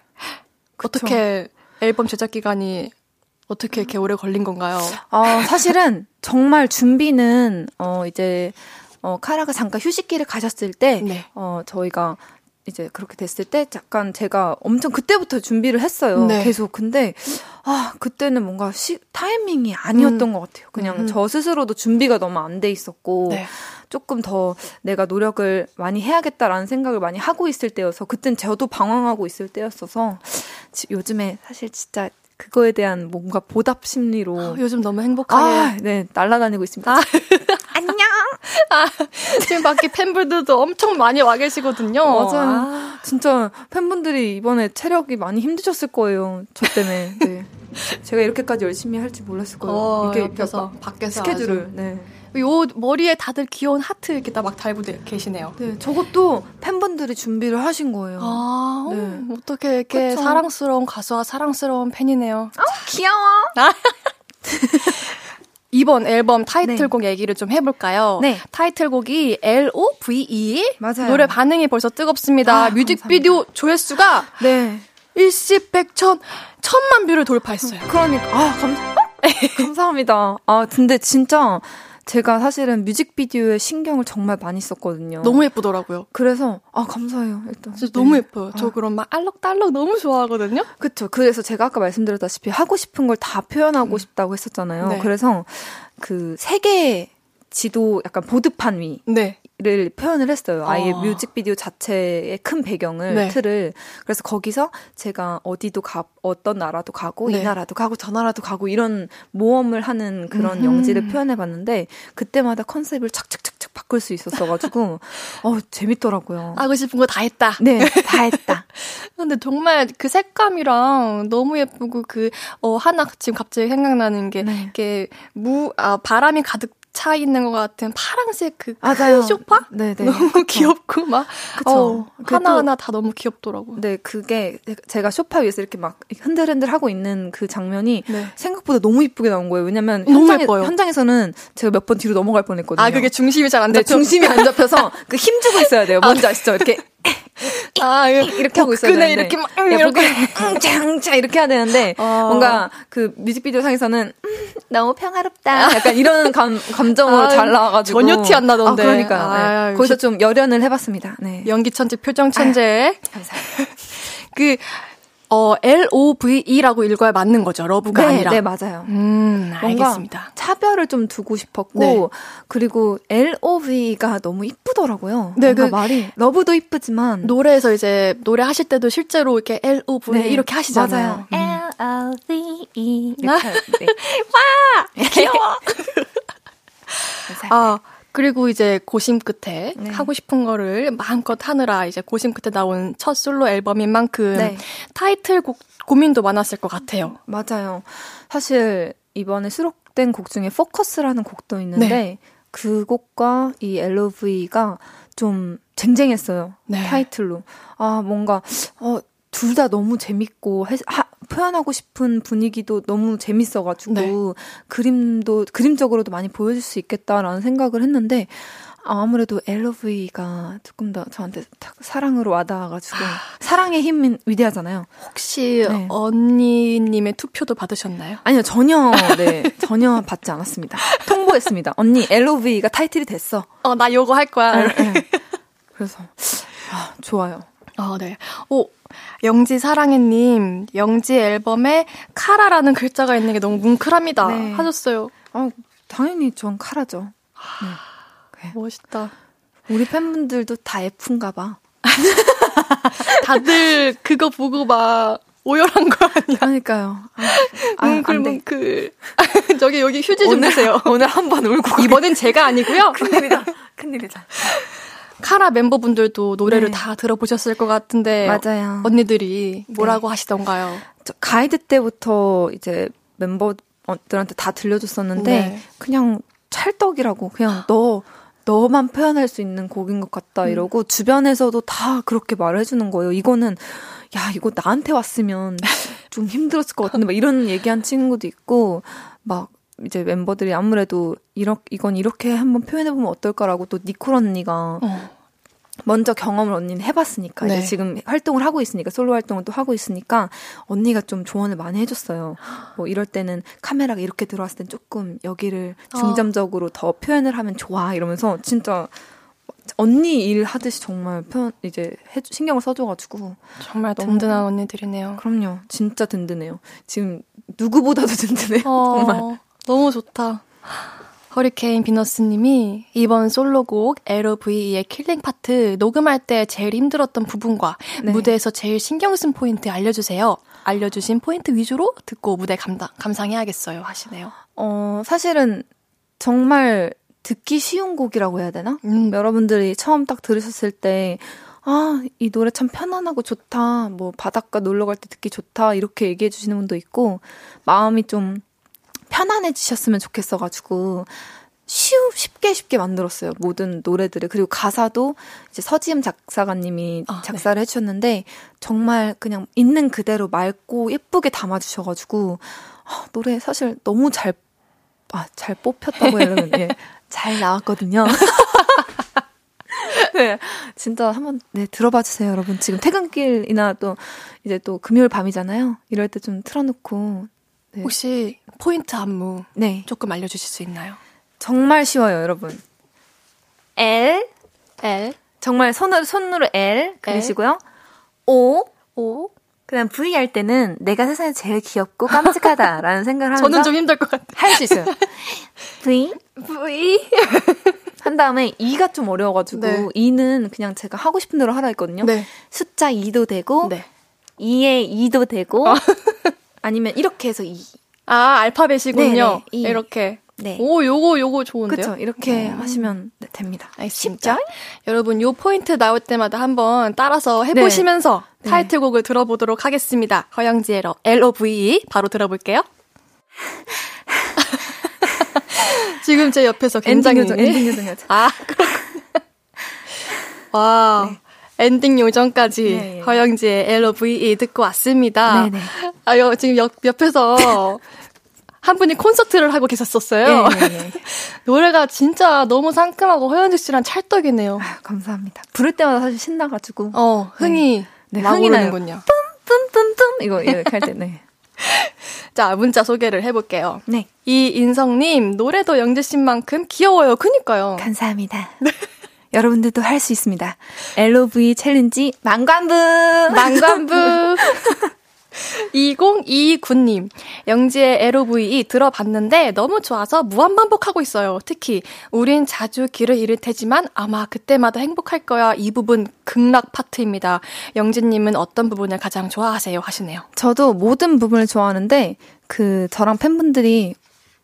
어떻게 앨범 제작 기간이 어떻게 이렇게 오래 걸린 건가요? 어, 사실은 정말 준비는 어 이제 어 카라가 잠깐 휴식기를 가셨을 때 네. 어 저희가 이제 그렇게 됐을 때 약간 제가 엄청 그때부터 준비를 했어요. 네. 계속. 근데 아, 그때는 뭔가 시, 타이밍이 아니었던 음. 것 같아요. 그냥 음. 저 스스로도 준비가 너무 안 돼 있었고 네. 조금 더 내가 노력을 많이 해야겠다라는 생각을 많이 하고 있을 때여서 그땐 저도 방황하고 있을 때였어서 요즘에 사실 진짜 그거에 대한 뭔가 보답 심리로 아, 요즘 너무 행복하게 아, 네 날아다니고 있습니다. 아. 안녕. 아, 지금 밖에 팬분들도 엄청 많이 와 계시거든요. 맞아요. 아. 진짜 팬분들이 이번에 체력이 많이 힘드셨을 거예요. 저 때문에. 네. 제가 이렇게까지 열심히 할지 몰랐을 거예요. 어, 이렇게 옆에서 밖에서 스케줄을. 아주. 네. 요 머리에 다들 귀여운 하트 이렇게 딱 달고 계시네요. 네, 저것도 팬분들이 준비를 하신 거예요. 아, 네. 어떻게 이렇게 그쵸? 사랑스러운 가수와 사랑스러운 팬이네요. 어, 귀여워. 아. 이번 앨범 타이틀곡 네. 얘기를 좀 해볼까요? 네. 타이틀곡이 L-O-V-E. 맞아요. 노래 반응이 벌써 뜨겁습니다. 아, 뮤직비디오 감사합니다. 조회수가 네. 일십백천 천만 뷰를 돌파했어요. 그러니까 아 감, 감사합니다. 아 근데 진짜 제가 사실은 뮤직비디오에 신경을 정말 많이 썼거든요. 너무 예쁘더라고요. 그래서 아 감사해요. 일단 진짜 네. 너무 예뻐요. 저 아. 그런 막 알록달록 너무 좋아하거든요. 그렇죠. 그래서 제가 아까 말씀드렸다시피 하고 싶은 걸 다 표현하고 음. 싶다고 했었잖아요. 네. 그래서 그 세계 지도 약간 보드판 위 네. 를 표현을 했어요. 아예 아. 뮤직비디오 자체의 큰 배경을 네. 틀을 그래서 거기서 제가 어디도 가 어떤 나라도 가고 네. 이 나라도 가고 저 나라도 가고 이런 모험을 하는 그런 음. 영지를 표현해 봤는데 그때마다 컨셉을 착착착착 바꿀 수 있었어 가지고 어 재밌더라고요. 하고 싶은 거 다 했다. 네, 다 했다. 근데 정말 그 색감이랑 너무 예쁘고 그 어 하나 지금 갑자기 생각나는 게 네. 이게 무아 바람이 가득 차 있는 것 같은 파랑색 그 맞아요. 쇼파? 네네. 너무 그쵸. 귀엽고 막 어, 하나하나 다 너무 귀엽더라고. 네, 그게 제가 쇼파 위에서 이렇게 막 흔들흔들 하고 있는 그 장면이 네. 생각보다 너무 이쁘게 나온 거예요. 왜냐면 현장에. 현장에서는 제가 몇 번 뒤로 넘어갈 뻔했거든요. 아, 그게 중심이 잘 안 잡혀. 네, 중심이 안 잡혀서 그 힘 주고 있어야 돼요. 뭔지 아, 아시죠? 이렇게 아, 이렇게 하고 있어야 되는데. 이렇게 막, 응, 이렇게. 응, 짱짱 이렇게 해야 되는데, 어. 뭔가 그 뮤직비디오 상에서는, 음, 너무 평화롭다. 약간 이런 감, 감정으로 아, 잘 나와가지고. 전혀 티 안 나던데. 아, 그러니까. 아, 네. 거기서 좀 열연을 해봤습니다. 네. 연기 천재, 표정 천재. 아, 감사합니다. 그, 어, L-O-V-E라고 읽어야 맞는 거죠. Love가 네, 아니라. 네, 맞아요. 음, 알겠습니다. 차별을 좀 두고 싶었고, 네. 그리고 L-O-V-E가 너무 이쁘더라고요. 네, 그 말이. Love도 이쁘지만. 노래에서 이제, 노래 하실 때도 실제로 이렇게 L-O-V 네, 이렇게 하시잖아요. 맞아요. 음. L-O-V-E. 네. 와! 귀여워! 아, 그리고 이제 고심 끝에 네. 하고 싶은 거를 마음껏 하느라 이제 고심 끝에 나온 첫 솔로 앨범인 만큼 네. 타이틀곡 고민도 많았을 것 같아요. 맞아요. 사실 이번에 수록된 곡 중에 포커스라는 곡도 있는데 네. 그 곡과 이 LOV가 좀 쟁쟁했어요. 네. 타이틀로. 아, 뭔가, 어, 둘다 너무 재밌고, 해, 하, 표현하고 싶은 분위기도 너무 재밌어가지고 네. 그림도 그림적으로도 많이 보여줄 수 있겠다라는 생각을 했는데 아무래도 LOV가 조금 더 저한테 사랑으로 와닿아가지고 아. 사랑의 힘은 위대하잖아요. 혹시 네. 언니님의 투표도 받으셨나요? 아니요 전혀 네 전혀 받지 않았습니다. 통보했습니다. 언니 LOV가 타이틀이 됐어. 어나 요거 할 거야. 네, 네. 그래서 아, 좋아요. 아 네. 오 영지 사랑해님, 영지 앨범에 카라라는 글자가 있는 게 너무 뭉클합니다. 네. 하셨어요. 어, 당연히 전 카라죠. 네. 네. 멋있다. 우리 팬분들도 다 F인가 봐. 다들 그거 보고 막 오열한 거 아니야? 그러니까요. 아, 뭉클 뭉클. 저기 여기 휴지 좀 오늘, 주세요. 오늘 한 번 울고. 이번엔 제가 아니고요. 큰일이다. 큰일이다. 카라 member분들도 노래를 네. 다 들어보셨을 것 같은데 맞아요. 언니들이 뭐라고 네. 하시던가요? 가이드 때부터 이제 멤버들한테 다 들려줬었는데 네. 그냥 찰떡이라고 그냥 너 너만 표현할 수 있는 곡인 것 같다 음. 이러고 주변에서도 다 그렇게 말을 해주는 거예요. 이거는 야 이거 나한테 왔으면 좀 힘들었을 것 같은데 막 이런 얘기한 친구도 있고 막 이제 멤버들이 아무래도 이렇 이건 이렇게 한번 표현해 보면 어떨까라고 또 니콜 언니가 어. 먼저 경험을 언니는 해봤으니까 네. 이제 지금 활동을 하고 있으니까 솔로 활동을 또 하고 있으니까 언니가 좀 조언을 많이 해줬어요. 뭐 이럴 때는 카메라가 이렇게 들어왔을 땐 조금 여기를 어. 중점적으로 어. 더 표현을 하면 좋아 이러면서 진짜 언니 일 하듯이 정말 표현 이제 해, 신경을 써줘가지고 정말 든든한 언니들이네요. 그럼요, 진짜 든든해요. 지금 누구보다도 든든해요. 어. 정말. 너무 좋다. 허리케인 비너스님이 이번 솔로곡 L-O-V-E의 killing part 녹음할 때 제일 힘들었던 부분과 네. 무대에서 제일 신경 쓴 포인트 알려주세요. 알려주신 포인트 위주로 듣고 무대 감당, 감상해야겠어요 하시네요. 어, 사실은 정말 듣기 쉬운 곡이라고 해야 되나? 음. 여러분들이 처음 딱 들으셨을 때, 아, 이 노래 참 편안하고 좋다. 뭐, 바닷가 놀러 갈 때 듣기 좋다. 이렇게 얘기해 주시는 분도 있고, 마음이 좀 편안해지셨으면 좋겠어가지고 쉬우, 쉽게 쉽게 만들었어요. 모든 노래들을. 그리고 가사도 이제 서지음 작사가님이 아, 작사를 네. 해주셨는데, 정말 그냥 있는 그대로 맑고 예쁘게 담아주셔가지고, 아, 노래 사실 너무 잘, 아, 잘 뽑혔다고 해야 되나? 예, 잘 나왔거든요. 네, 진짜 한번 네 들어봐 주세요, 여러분. 지금 퇴근길이나 또 이제 또 금요일 밤이잖아요. 이럴 때 좀 틀어놓고 네. 혹시 포인트 안무 네. 조금 알려주실 수 있나요? 정말 쉬워요, 여러분. L, L. 정말 손으로, 손으로 L 그리시고요. O, O. 그다음 V 할 때는 내가 세상에 제일 귀엽고 깜찍하다라는 생각을 하면서 저는 좀 힘들 것 같아요. 할 수 있어요. V, V. 한 다음에 2가 좀 어려워가지고 네. 2는 그냥 제가 하고 싶은 대로 하라 했거든요. 네. 숫자 2도 되고 네. 2에 2도 되고 아니면 이렇게 해서 이. 아, 알파벳이군요. 네네, 이. 이렇게. 네. 오, 요거, 요거 좋은데요? 그쵸. 이렇게 음. 하시면 네, 됩니다. 쉽죠? 여러분, 요 포인트 나올 때마다 한번 따라서 해보시면서 네. 타이틀곡을 들어보도록 하겠습니다. 허영지의 L-O-V-E. 바로 들어볼게요. 지금 제 옆에서 굉장히. 엔딩 요정, 엔딩 요정 아, 그렇군요. 와. 네. 엔딩 요정까지 네, 예. 허영지의 LOVE 듣고 왔습니다. 네네. 아, 여, 지금 옆, 옆에서 한 분이 콘서트를 하고 계셨었어요. 예, 예, 예. 노래가 진짜 너무 상큼하고 허현주 씨랑 찰떡이네요. 아 감사합니다. 부를 때마다 사실 신나가지고. 어, 흥이 네. 네, 흥이 나는군요. 뿜뿜뿜뿜 이거 이렇게 할 때, 네. 자, 문자 소개를 해볼게요. 네. 이인성님, 노래도 영재 씨만큼 귀여워요. 그니까요. 감사합니다. 네. 여러분들도 할 수 있습니다. LOV 챌린지 망관부! 망관부! 2029님, 영지의 LOVE 들어봤는데 너무 좋아서 무한반복하고 있어요. 특히, 우린 자주 길을 잃을 테지만 아마 그때마다 행복할 거야. 이 부분 극락 파트입니다. 영지님은 어떤 부분을 가장 좋아하세요? 하시네요. 저도 모든 부분을 좋아하는데, 그, 저랑 팬분들이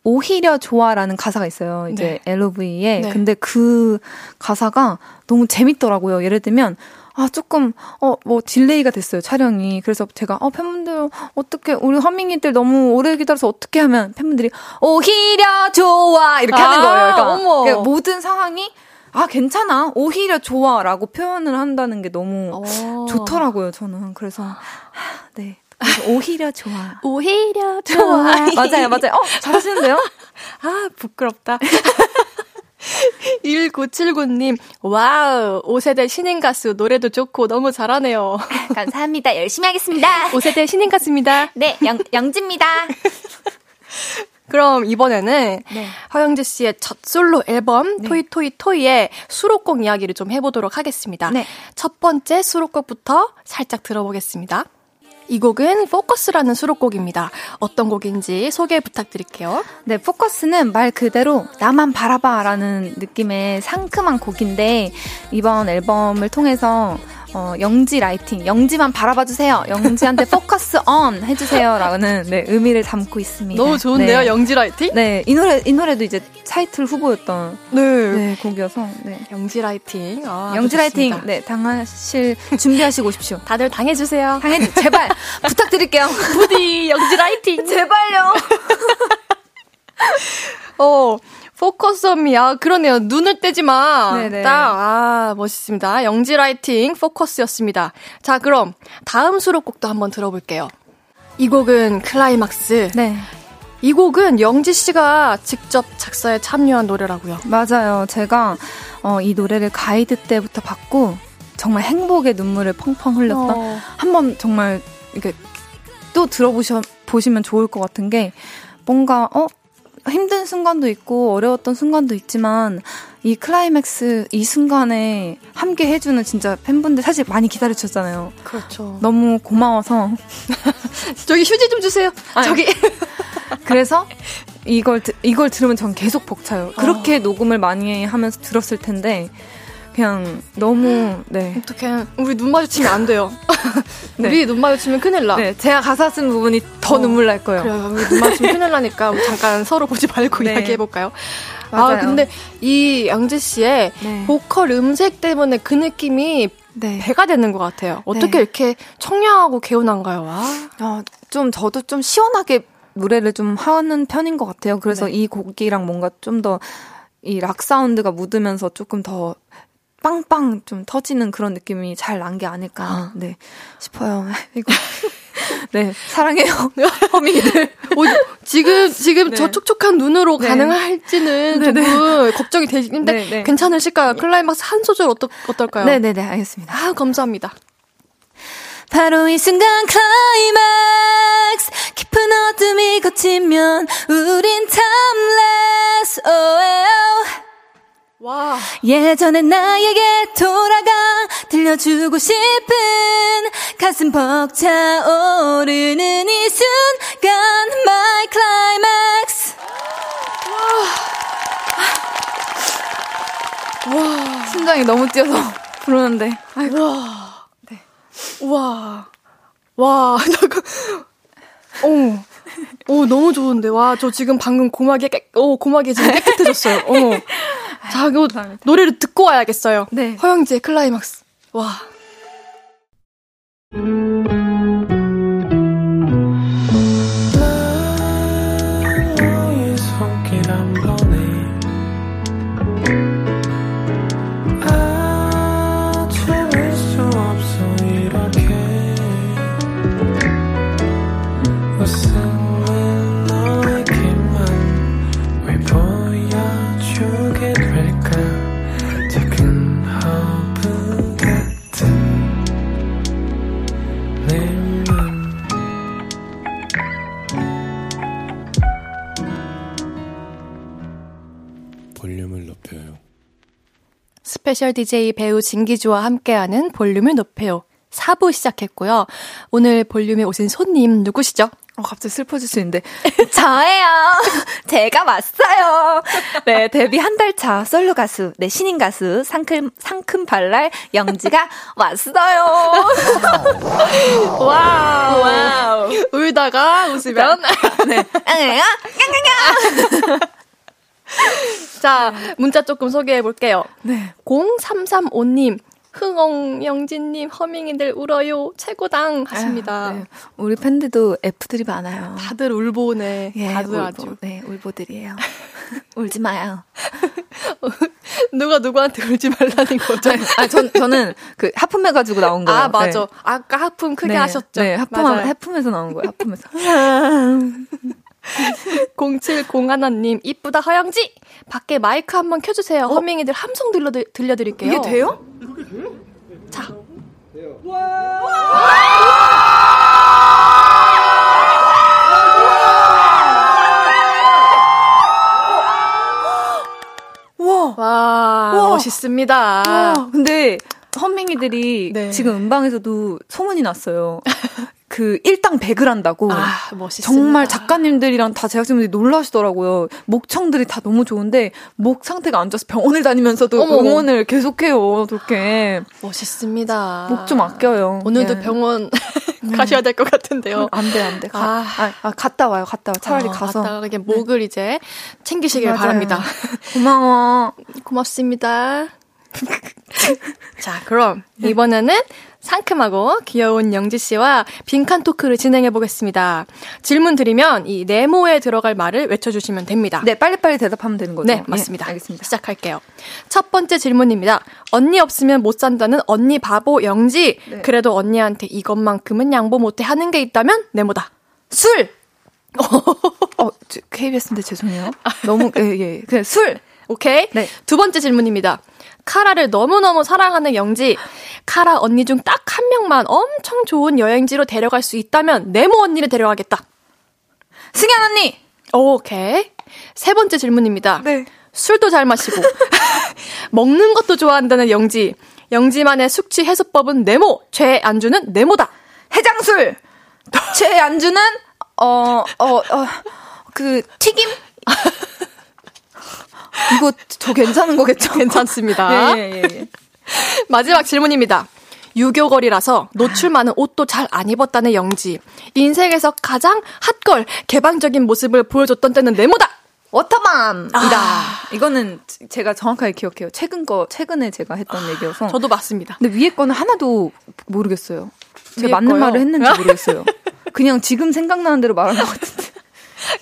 오히려 좋아라는 가사가 있어요. 이제 네. L-O-V-E. 네. 근데 그 가사가 너무 재밌더라고요. 예를 들면, 아, 조금, 어, 뭐, delay가 됐어요, 촬영이. 그래서 제가, 어, 팬분들, 어떻게, 우리 허밍이들 너무 오래 기다려서 어떻게 하면 팬분들이, 오히려 좋아! 이렇게 아, 하는 거예요. 그러니까, 그러니까 모든 상황이, 아, 괜찮아. 오히려 좋아. 라고 표현을 한다는 게 너무 오. 어. 좋더라고요, 저는. 그래서, 네. 오히려 좋아. 오히려 좋아. 맞아요, 맞아요. 어, 잘하시는데요? 아, 부끄럽다. 1979님, wow, 5세대 신인 가수, 노래도 좋고 너무 잘하네요. 감사합니다. 열심히 하겠습니다. 5세대 신인 가수입니다. 네, 영, 영지입니다. 그럼 이번에는 네. 허영지 씨의 첫 솔로 앨범 네. 토이 토이 토이의 수록곡 이야기를 좀 해보도록 하겠습니다. 네. 첫 번째 수록곡부터 살짝 들어보겠습니다. 이 곡은 포커스라는 수록곡입니다. 어떤 곡인지 소개 부탁드릴게요. 네, 포커스는 말 그대로 나만 바라봐라는 느낌의 상큼한 곡인데 이번 앨범을 통해서 어, 영지 라이팅, 영지만 바라봐 주세요. 영지한테 focus on 해주세요라는 네, 의미를 담고 있습니다. 너무 좋은데요, 네. 영지 라이팅? 네, 이 노래 이 노래도 이제 타이틀 후보였던 네, 네 곡이어서 네. 영지 라이팅, 아, 영지 라이팅, 네 당하실 준비하시고 오십시오. 다들 당해주세요. 당해 제발 부탁드릴게요. 부디 영지 라이팅, 제발요. 어. Focus on이야. 아, 그러네요. 눈을 떼지 마. 네네. 딱, 아, 멋있습니다. 영지 라이팅 포커스였습니다. 자, 그럼 다음 수록곡도 한번 들어볼게요. 이 곡은 클라이맥스. 네. 이 곡은 영지 씨가 직접 작사에 참여한 노래라고요. 맞아요. 제가 어, 이 노래를 가이드 때부터 받고 정말 행복의 눈물을 펑펑 흘렸던 어. 한번 정말 이게 또 들어보셔 보시면 좋을 것 같은 게 뭔가 어 힘든 순간도 있고 어려웠던 순간도 있지만 이 클라이맥스 이 순간에 함께 해주는 진짜 팬분들 사실 많이 기다려 주셨잖아요. 그렇죠. 너무 고마워서 저기 휴지 좀 주세요. 아니, 저기 그래서 이걸 이걸 들으면 전 계속 벅차요. 그렇게 어. 녹음을 많이 하면서 들었을 텐데 그냥 너무 네 어떻게 우리 눈 마주치면 안 돼요. 네. 우리 눈 마주치면 큰일 나. 네, 제가 가사 쓴 부분이 더 어, 눈물 날 거예요. 그래요. 우리 눈 마주치면 큰일 나니까 잠깐 서로 보지 말고 네. 이야기해 볼까요? 아 근데 이 양재 씨의 네. 보컬 음색 때문에 그 느낌이 네. 배가 되는 것 같아요. 어떻게 네. 이렇게 청량하고 개운한가요? 와. 어, 좀 저도 좀 시원하게 노래를 좀 하는 편인 것 같아요. 그래서 네. 이 곡이랑 뭔가 좀 더 이 락 사운드가 묻으면서 조금 더 빵빵 좀 터지는 그런 느낌이 잘 난 게 아닐까 아. 네 싶어요. 이거 네 사랑해요 허미들. 어, 지금 지금 네. 저 촉촉한 눈으로 네. 가능할지는 네, 네. 조금 걱정이 되는데 네, 네. 괜찮으실까요? 클라이맥스 한 소절 어떠, 어떨까요? 네네네 알겠습니다. 아 감사합니다. 바로 이 순간 클라이맥스 깊은 어둠이 걷히면 우린 oh, 예전의 나에게 돌아가 들려주고 싶은 가슴 벅차오르는 이 순간 my climax. 와. 와. 심장이 너무 뛰어서 부르는데. 아이고. 와. 네. 와. 와. 잠깐. 어. 오, 너무 좋은데. 와, 저 지금 방금 고막이 깨, 오, 고막이 지금 깨끗해졌어요. 어머. 자, 이거 노래를 듣고 와야겠어요. 네. 허영지의 클라이막스. 와. Special DJ 배우 진기주와 함께하는 볼륨을 높여요. 4부 시작했고요. 오늘 볼륨에 오신 손님 누구시죠? 어, 갑자기 슬퍼질 수 있는데. 저예요. 제가 왔어요. 네, 데뷔 한 달 차 솔로 가수, 네, 신인 가수, 상큼, 상큼 발랄 영지가 왔어요. Wow. Wow. 울다가 웃으면. 네. 자, 문자 조금 소개해 볼게요. 네. 0335님. 흥엉 영진님 허밍이들 울어요 최고당 하십니다. 아유, 네. 우리 팬들도 F들이 많아요. 다들 울보네. 예, 다들 울보, 아주. 네, 울보들이에요. 울지 마요. 누가 누구한테 울지 말라는 거죠? 아, 전, 저는 그 하품해 가지고 나온 거예요. 아, 맞아. 네. 아까 하품 크게 네, 하셨죠? 네, 하품 하품해서 나온 거예요. 하품해서. 0701님, 이쁘다 허영지! 밖에 마이크 한번 켜주세요. 어? 허밍이들 함성 들려, 들려드릴게요. 이게 돼요? 이렇게 돼요? 자. 돼요. 와! 와, 와, 멋있습니다. 와, 근데 선맹이들이 네. 지금 음방에서도 소문이 났어요. 그 일당 백을 한다고. 아, 멋있습니다. 정말 작가님들이랑 다 제작진들이 놀라시더라고요. 목청들이 다 너무 좋은데 목 상태가 안 좋아서 병원을 다니면서도 어머. 응원을 계속해요. 그렇게. 멋있습니다. 목 좀 아껴요. 오늘도 예. 병원 가셔야 될 것 같은데요. 안 돼, 안 돼. 가, 아, 아, 아, 갔다 와요, 갔다 와. 차라리 어, 가서. 갔다 이게 목을 네. 이제 챙기시길 맞아요. 바랍니다. 고마워. 고맙습니다. 자, 그럼 네. 이번에는 상큼하고 귀여운 영지 씨와 빈칸 토크를 진행해 보겠습니다. 질문 드리면 이 네모에 들어갈 말을 외쳐주시면 됩니다. 네, 빨리빨리 대답하면 되는 거죠? 네, 맞습니다. 네, 알겠습니다. 시작할게요. 첫 번째 질문입니다. 언니 없으면 못 산다는 언니 바보 영지. 네. 그래도 언니한테 이것만큼은 양보 못해 하는 게 있다면 네모다. 술! 어, KBS인데 죄송해요. 너무, 예, 예. 그냥 술! 오케이. 네. 두 번째 질문입니다. 카라를 너무너무 사랑하는 영지. 카라 언니 중 딱 한 명만 엄청 좋은 여행지로 데려갈 수 있다면 네모 언니를 데려가겠다. 승현 언니! 오케이. 세 번째 질문입니다. 네. 술도 잘 마시고 먹는 것도 좋아한다는 영지. 영지만의 숙취 해소법은 네모. 최 안주는 네모다. 해장술. 최 안주는 어 어 어 그 튀김. 이거 저 괜찮은 거겠죠? 괜찮습니다. 예, 예, 예, 예. 마지막 질문입니다. 유교걸이라서 노출 많은 옷도 잘 안 입었다는 영지. 인생에서 가장 핫걸, 개방적인 모습을 보여줬던 때는 네모다! 워터맘이다. 아. 이거는 제가 정확하게 기억해요. 최근 거, 최근에 제가 했던 아, 얘기여서. 저도 맞습니다. 근데 위에 거는 하나도 모르겠어요. 제가 맞는 거요? 말을 했는지 모르겠어요. 그냥 지금 생각나는 대로 말한 것 같은데.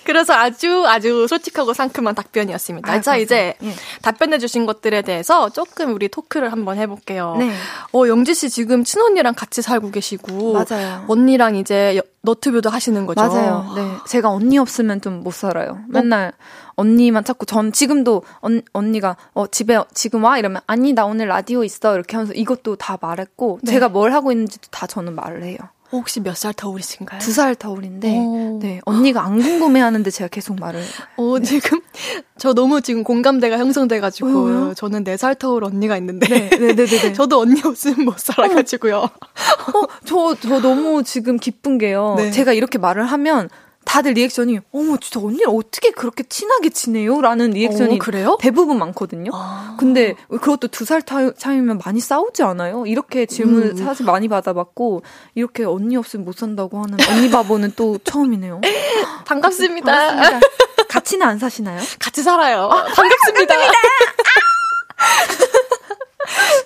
그래서 아주 아주 솔직하고 상큼한 답변이었습니다. 아, 자, 이제 예. 답변해 주신 것들에 대해서 조금 우리 토크를 한번 해볼게요. 네. 어, 영지 씨 지금 친언니랑 같이 살고 계시고. 맞아요. 언니랑 이제 너튜브도 하시는 거죠? 맞아요. 네. 제가 언니 없으면 좀 못 살아요. 맨날 어? 언니만 찾고 전 지금도 언, 언니가 어 집에 지금 와 이러면 아니 나 오늘 라디오 있어 이렇게 하면서 이것도 다 말했고 네. 제가 뭘 하고 있는지도 다 저는 말을 해요. 혹시 몇 살 터울이신가요? 두 살 터울인데, 오. 네, 언니가 안 궁금해 하는데 제가 계속 말을. 어, 네. 지금, 저 너무 지금 공감대가 형성돼가지고, 어, 저는 네 살 터울 언니가 있는데, 네, 네, 네, 네. 저도 언니 없으면 못 살아가지고요. 어, 저, 저 너무 지금 기쁜 게요. 네. 제가 이렇게 말을 하면, 다들 리액션이 어머 진짜 언니를 어떻게 그렇게 친하게 지내요? 라는 리액션이 어, 그래요? 대부분 많거든요. 아. 근데 그것도 두 살 차이면 많이 싸우지 않아요? 이렇게 질문을 음. 사실 많이 받아봤고 이렇게 언니 없으면 못 산다고 하는 언니 바보는 또 처음이네요. 반갑습니다. 반갑습니다. 같이는 안 사시나요? 같이 살아요. 아, 반갑습니다.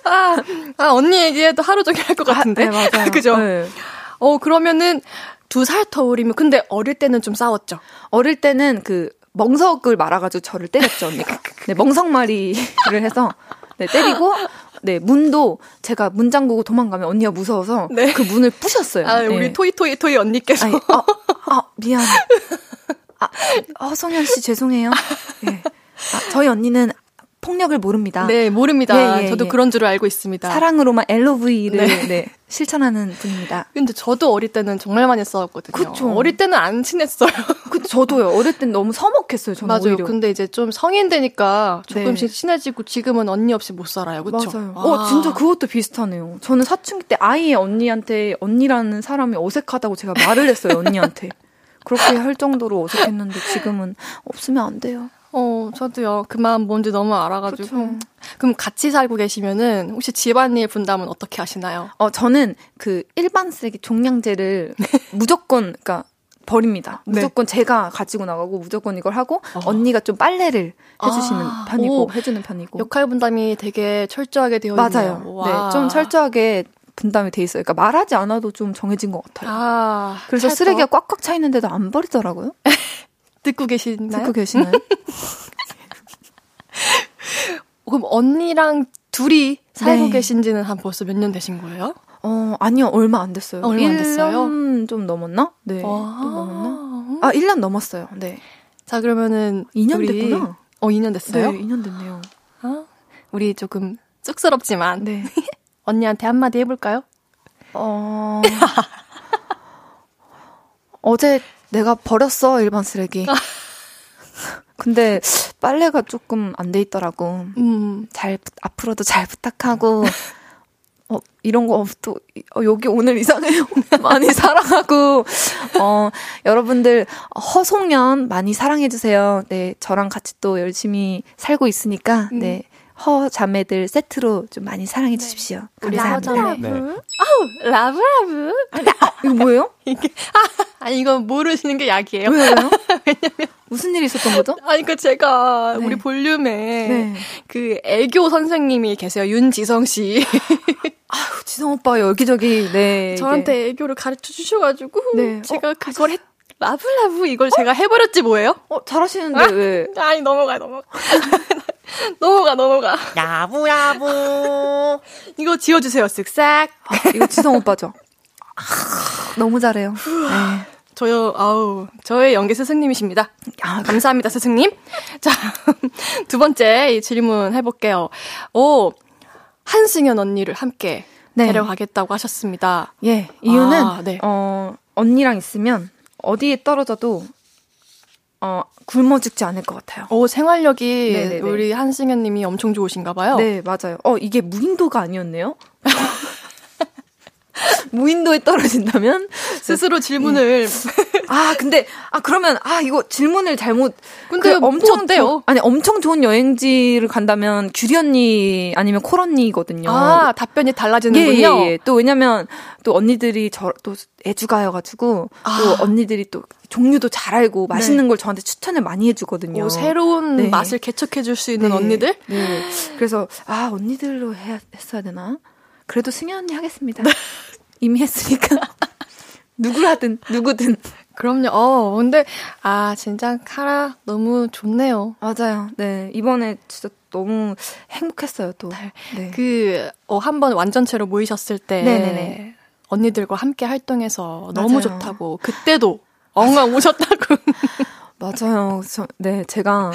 아, 아, 언니 얘기해도 하루 종일 할 것 같은데. 아, 네, 맞아요. 그죠? 네. 어, 그러면은 두 살 터울이면 근데 어릴 때는 좀 싸웠죠. 어릴 때는 그 멍석을 말아가지고 저를 때렸죠 언니가. 네 멍석말이를 해서 네 때리고 네 문도 제가 문 잠그고 도망가면 언니가 무서워서 네. 그 문을 부셨어요. 아 우리 네. 토이 토이 토이 언니께서 아니, 아, 아 미안. 아, 어, 성현 씨 죄송해요. 네. 아, 저희 언니는 폭력을 모릅니다. 네, 모릅니다. 예, 예, 저도 예. 그런 줄 알고 있습니다. 사랑으로만 LOV를 네. 네, 실천하는 분입니다. 근데 저도 어릴 때는 정말 많이 싸웠거든요. 그쵸. 어릴 때는 안 친했어요. 그쵸. 저도요. 어릴 땐 너무 서먹했어요. 저는 맞아요. 오히려. 근데 이제 좀 성인 되니까 조금씩 네. 친해지고 지금은 언니 없이 못 살아요. 그렇죠? 맞아요. 아. 어, 진짜 그것도 비슷하네요. 저는 사춘기 때 아예 언니한테 언니라는 사람이 어색하다고 제가 말을 했어요. 언니한테. 그렇게 할 정도로 어색했는데 지금은 없으면 안 돼요. 어, 저도요. 그 마음 뭔지 너무 알아가지고. 그쵸. 그럼 같이 살고 계시면은 혹시 집안일 분담은 어떻게 하시나요? 어, 저는 그 일반 쓰레기 종량제를 무조건, 그니까 버립니다. 네. 무조건 네. 제가 가지고 나가고 무조건 이걸 하고 어. 언니가 좀 빨래를 해주시는 아, 편이고 오, 해주는 편이고 역할 분담이 되게 철저하게 되어 있네요. 맞아요. 네, 좀 철저하게 분담이 돼 있어요. 그러니까 말하지 않아도 좀 정해진 것 같아요. 아, 그래서. 쓰레기가 꽉꽉 차 있는데도 안 버리더라고요. 듣고 계시나요? 듣고 계시나요? 그럼 언니랑 둘이 살고 네. 계신지는 한 벌써 몇 년 되신 거예요? 어, 아니요. 얼마 안 됐어요. 어, 얼마 안 됐어요? 좀 넘었나? 네. 좀 넘었나? 아, 1년 넘었어요. 네. 자, 그러면은 2년 우리... 됐구나. 어, 2년 됐어요? 네, 2년 됐네요. 어? 우리 조금 쑥스럽지만 네. 언니한테 한마디 해볼까요? 어... 어제 내가 버렸어, 일반 쓰레기. 근데 빨래가 조금 안 돼 있더라고. 음. 잘 앞으로도 잘 부탁하고 어 이런 거또 어, 여기 오늘 이상해요. 많이 사랑하고 어 여러분들 허송연 많이 사랑해 주세요. 네, 저랑 같이 또 열심히 살고 있으니까 음. 네. 허 자매들 세트로 좀 많이 사랑해 네. 주십시오. 네. 감사합니다. 네. 아우 love love. 이거 뭐예요? 이게 아, 니 이건 모르시는 게 약이에요. 왜요? 왜냐면 무슨 일이 있었던 거죠? 아니 그 제가 네. 우리 볼륨에 네. 그 애교 선생님이 계세요. 윤지성 씨. 아유 지성 오빠 여기저기 네 저한테 애교를 가르쳐 주셔가지고 네. 제가 어, 그걸 했. 라브라브 이걸 어? 제가 해버렸지 뭐예요? 어 잘하시는데 아? 왜? 아니 넘어가 넘어가. 넘어가, 넘어가. 야부야부. 이거 지워주세요, 쓱싹. 아, 이거 지성 오빠죠? 아, 너무 잘해요. 네. 저요, 아우, 저의 연기 스승님이십니다. 아, 감사합니다, 스승님. 자, 두 번째 질문 해볼게요. 오, 한승연 언니를 함께 네. 데려가겠다고 하셨습니다. 예, 이유는, 아, 네. 어, 언니랑 있으면 어디에 떨어져도 어, 굶어 죽지 않을 것 같아요. 오, 생활력이 네네네. 우리 한승현 님이 엄청 좋으신가 봐요. 네, 맞아요. 어, 이게 무인도가 아니었네요? 무인도에 떨어진다면 스스로 질문을 네. 아 근데 아 그러면 아 이거 질문을 잘못 근데 그 엄청 뭐 조, 아니 엄청 좋은 여행지를 간다면 규리 언니 아니면 콜 언니거든요. 아 답변이 달라지는군요. 예, 예, 예. 또 왜냐면 또 언니들이 저 또 애주가여가지고 아. 또 언니들이 또 종류도 잘 알고 맛있는 네. 걸 저한테 추천을 많이 해주거든요. 오, 새로운 네. 맛을 개척해줄 수 있는 네. 언니들? 네. 그래서 아 언니들로 해야 했어야 되나? 그래도 승현 언니 하겠습니다. 네. 이미 했으니까. 누구라든, 누구든. 그럼요. 어, 근데, 아, 진짜 카라 너무 좋네요. 맞아요. 네. 이번에 진짜 너무 행복했어요, 또. 네. 네. 그, 어, 한 번 완전체로 모이셨을 때. 네네네. 언니들과 함께 활동해서 맞아요. 너무 좋다고. 그때도 엉엉 우셨다고. 맞아요. 저, 네, 제가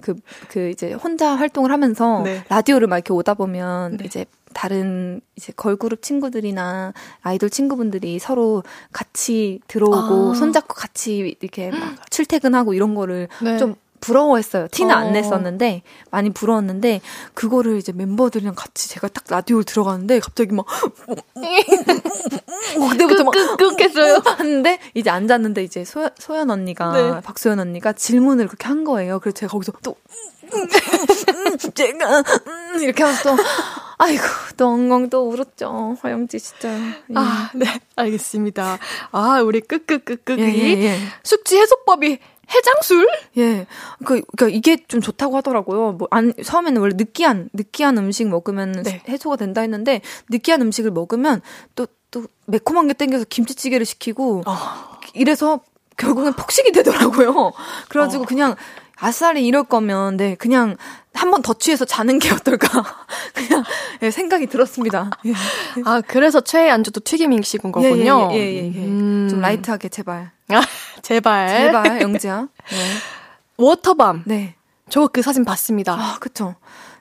그, 그 이제 혼자 활동을 하면서 네. 라디오를 막 이렇게 오다 보면 네. 이제 다른 이제 걸그룹 친구들이나 아이돌 친구분들이 서로 같이 들어오고 아. 손잡고 같이 이렇게 막 출퇴근하고 이런 거를 네. 좀 부러워했어요. 티는 어. 안 냈었는데 많이 부러웠는데 그거를 이제 멤버들이랑 같이 제가 딱 라디오를 들어가는데 갑자기 막 그때부터 막 끙끙했어요. 하는데 이제 앉았는데 이제 소, 소연 언니가 네. 박소연 언니가 질문을 그렇게 한 거예요. 그래서 제가 거기서 또 제가 음, 이렇게 하면서 또 아이고 또 엉엉 또 울었죠 화영지 진짜 예. 아네 알겠습니다 아 우리 끄끄끄끄기 예, 예, 예. 숙지 해소법이 해장술? 예. 그, 그니까 이게 좀 좋다고 하더라고요. 뭐, 안, 처음에는 원래 느끼한, 느끼한 음식 먹으면 네. 해소가 된다 했는데, 느끼한 음식을 먹으면 또, 또 매콤한 게 땡겨서 김치찌개를 시키고, 어. 이래서 결국엔 폭식이 되더라고요. 그래가지고 어. 그냥 아싸리 이럴 거면 네 그냥 한 번 더 취해서 자는 게 어떨까 그냥 네, 생각이 들었습니다. 예. 아 그래서 최애 안주도 튀김 식은 거군요. 예예예 예, 예, 예, 예, 음. 좀 라이트하게 제발. 아, 제발. 제발 영지야. 네. 워터밤. 네. 저 그 사진 봤습니다. 아 그쵸.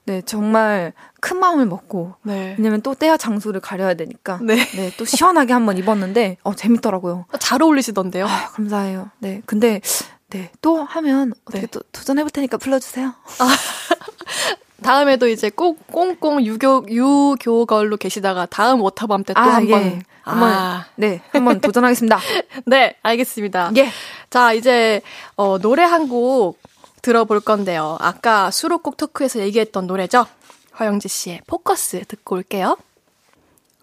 네, 정말 큰 마음을 먹고. 네. 왜냐면 또 때와 장소를 가려야 되니까. 네. 네, 또 시원하게 한번 입었는데, 어, 재밌더라고요. 잘 어울리시던데요? 아, 감사해요. 네. 근데 네, 또 하면 어떻게 네. 또 도전해볼 테니까 불러주세요. 아, 다음에도 이제 꼭 꽁꽁 유교 유교걸로 계시다가 다음 워터밤 때또 아, 한번 예. 한번 아. 네 한번 도전하겠습니다. 네, 알겠습니다. 예. 자 이제 어, 노래 한 곡 들어볼 건데요. 아까 수록곡 토크에서 얘기했던 노래죠. 허영지 씨의 포커스 듣고 올게요.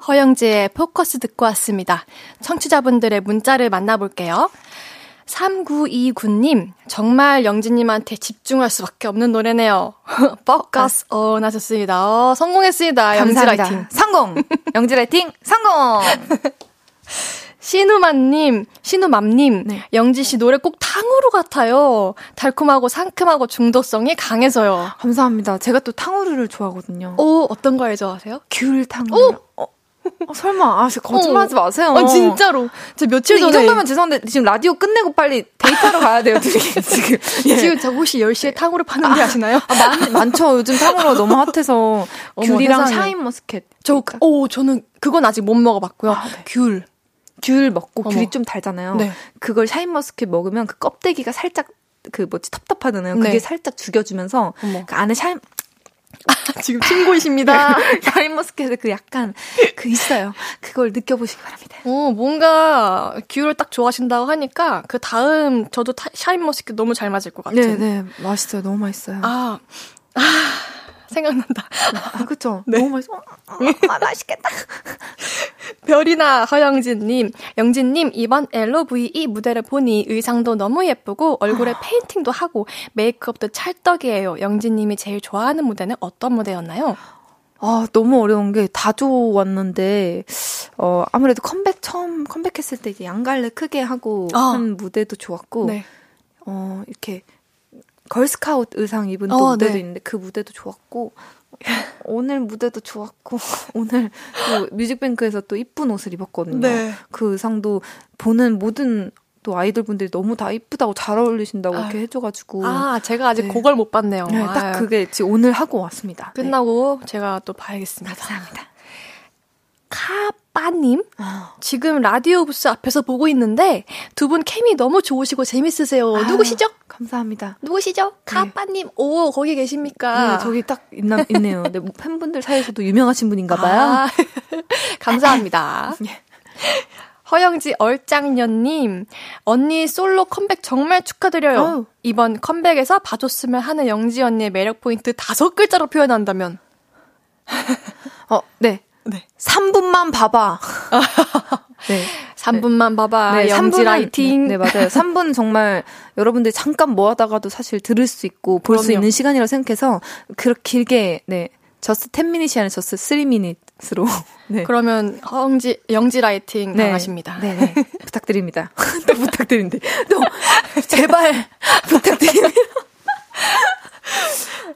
허영지의 포커스 듣고 왔습니다. 청취자분들의 문자를 만나볼게요. 3929님, 정말 영진님한테 집중할 수밖에 없는 노래네요. Focus on 하셨습니다. 어, 성공했습니다. 영지 라이팅. 성공! 영지 라이팅, 성공! 신우맘님, 신우맘님, 네. 영지 씨 노래 꼭 탕후루 같아요. 달콤하고 상큼하고 중독성이 강해서요. 감사합니다. 제가 또 탕후루를 좋아하거든요. 오, 어떤 거 좋아하세요? 귤 탕후루. 오! 어, 어, 설마, 아, 거짓말하지 어. 마세요. 어, 진짜로. 저 며칠 전에. 이 정도면 죄송한데, 지금 라디오 끝내고 빨리 데이트하러 가야 돼요, 둘이. 지금. 예. 지금 저 혹시 10시에 탕후루 파는 데 아, 아시나요? 아, 많, 많죠. 요즘 탕후루가 너무 hot해서. 귤이랑 샤인머스켓. 저, 오, 저는 그건 아직 못 먹어봤고요. 아, 네. 귤. 귤 먹고 어머. 귤이 좀 달잖아요. 네. 그걸 샤인머스켓 먹으면 그 껍데기가 살짝 그 뭐지 텁텁하잖아요. 그게 네. 살짝 죽여주면서 그 안에 샤인 아, 지금 친구이십니다. 샤인머스켓의 그 약간 그 있어요. 그걸 느껴보시기 바랍니다. 어, 뭔가 귤을 딱 좋아하신다고 하니까 그 다음 저도 샤인머스켓 너무 잘 맞을 것 같아요. 네, 네, 맛있어요. 너무 맛있어요. 아, 아 생각난다. 아, 그쵸? 네. 너무 맛있어. 아, 맛있겠다. 별이나 허영지님, 영지님, 이번 LOVE 무대를 보니 의상도 너무 예쁘고 얼굴에 아. 페인팅도 하고 메이크업도 찰떡이에요. 영진님이 제일 좋아하는 무대는 어떤 무대였나요? 아, 너무 어려운 게 다 좋았는데, 어, 아무래도 컴백, 처음 컴백했을 때 이제 양갈래 크게 하고 아. 한 무대도 좋았고, 네. 어, 이렇게 걸스카웃 의상 입은 또 어, 무대도 네. 있는데 그 무대도 좋았고 오늘 무대도 좋았고 오늘 또 뮤직뱅크에서 또 이쁜 옷을 입었거든요. 네. 그 의상도 보는 모든 또 아이돌 분들이 너무 다 이쁘다고 잘 어울리신다고 아, 이렇게 해줘가지고 아 제가 아직 네. 그걸 못 봤네요. 네, 딱 그게 지금 오늘 하고 왔습니다. 끝나고 제가 또 봐야겠습니다. 감사합니다. 카 빠님, 어. 지금 라디오 부스 앞에서 보고 있는데 두 분 케미 너무 좋으시고 재밌으세요. 아유, 누구시죠? 감사합니다. 누구시죠? 네. 카빠님, 오, 거기 계십니까? 네, 저기 딱 있나, 있네요. 네, 뭐 팬분들 사이에서도 유명하신 분인가 봐요. 아, 감사합니다. 예. 허영지 얼짱년님, 언니 솔로 컴백 정말 축하드려요. 아유. 이번 컴백에서 봐줬으면 하는 영지 언니의 매력 포인트 다섯 글자로 표현한다면? 어, 네. 네. 3분만 봐봐. 네. 3분만 봐봐. 네, 영지 lighting. 네, 네, 맞아요. 3분 정말 여러분들 잠깐 뭐 하다가도 사실 들을 수 있고 볼 수 있는 시간이라고 생각해서 그렇게 길게 네. just 10 minute이 아니라 just 3 minute으로. 네. 그러면 영지 영지 lighting 네. 나가십니다. 네, 네. 부탁드립니다. 또 부탁드립니다. 또 제발 부탁드립니다.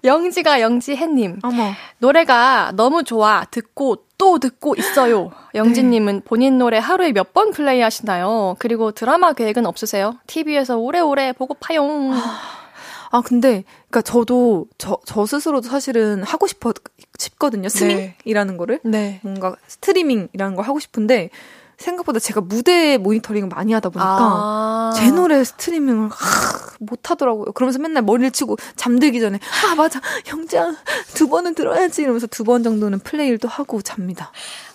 영지가 영지해님. 어머. 노래가 너무 좋아. 듣고 또 듣고 있어요. 영지님은 네. 본인 노래 하루에 몇 번 플레이 하시나요? 그리고 드라마 계획은 없으세요? TV에서 오래오래 보고 파용. 아, 근데, 그니까 저도, 저, 저 스스로도 사실은 하고 싶어, 싶거든요. 스밍이라는 네. 거를. 네. 뭔가 스트리밍이라는 걸 하고 싶은데, 생각보다 제가 무대 모니터링을 많이 하다 보니까 아~ 제 노래 스트리밍을 하, 못 하더라고요. 그러면서 맨날 머리를 치고 잠들기 전에 아 맞아 영지야 두 번은 들어야지 이러면서 두 번 정도는 플레이를 또 하고 잡니다.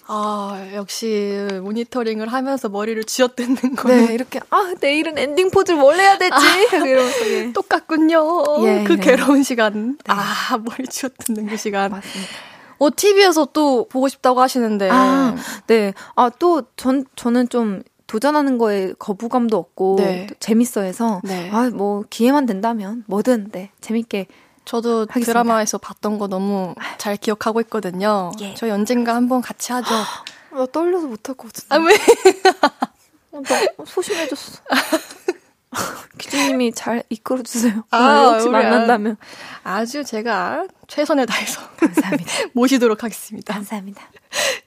아, 역시 모니터링을 하면서 머리를 쥐어뜯는 거. 네, 이렇게 아, 내일은 엔딩 포즈를 뭘 해야 되지? 아, 이러면서 예. 똑같군요. 예, 그 네. 괴로운 시간. 네. 아, 머리 쥐어뜯는 그 시간. 맞습니다. 어, TV에서 또 보고 싶다고 하시는데. 아, 네. 아, 또, 전, 저는 좀 도전하는 거에 거부감도 없고, 네. 재밌어 해서, 네. 아, 뭐, 기회만 된다면, 뭐든, 네, 재밌게. 저도 하겠습니다. 드라마에서 봤던 거 너무 잘 기억하고 있거든요. 예. 저희 언젠가 한번 같이 하죠. 나 떨려서 못할 것 같은데. 아, 왜? 어, 나 소심해졌어. 기준님이 잘 이끌어 주세요. 아, 혹시 만난다면. 아주 제가 최선을 다해서. 감사합니다. 모시도록 하겠습니다. 감사합니다.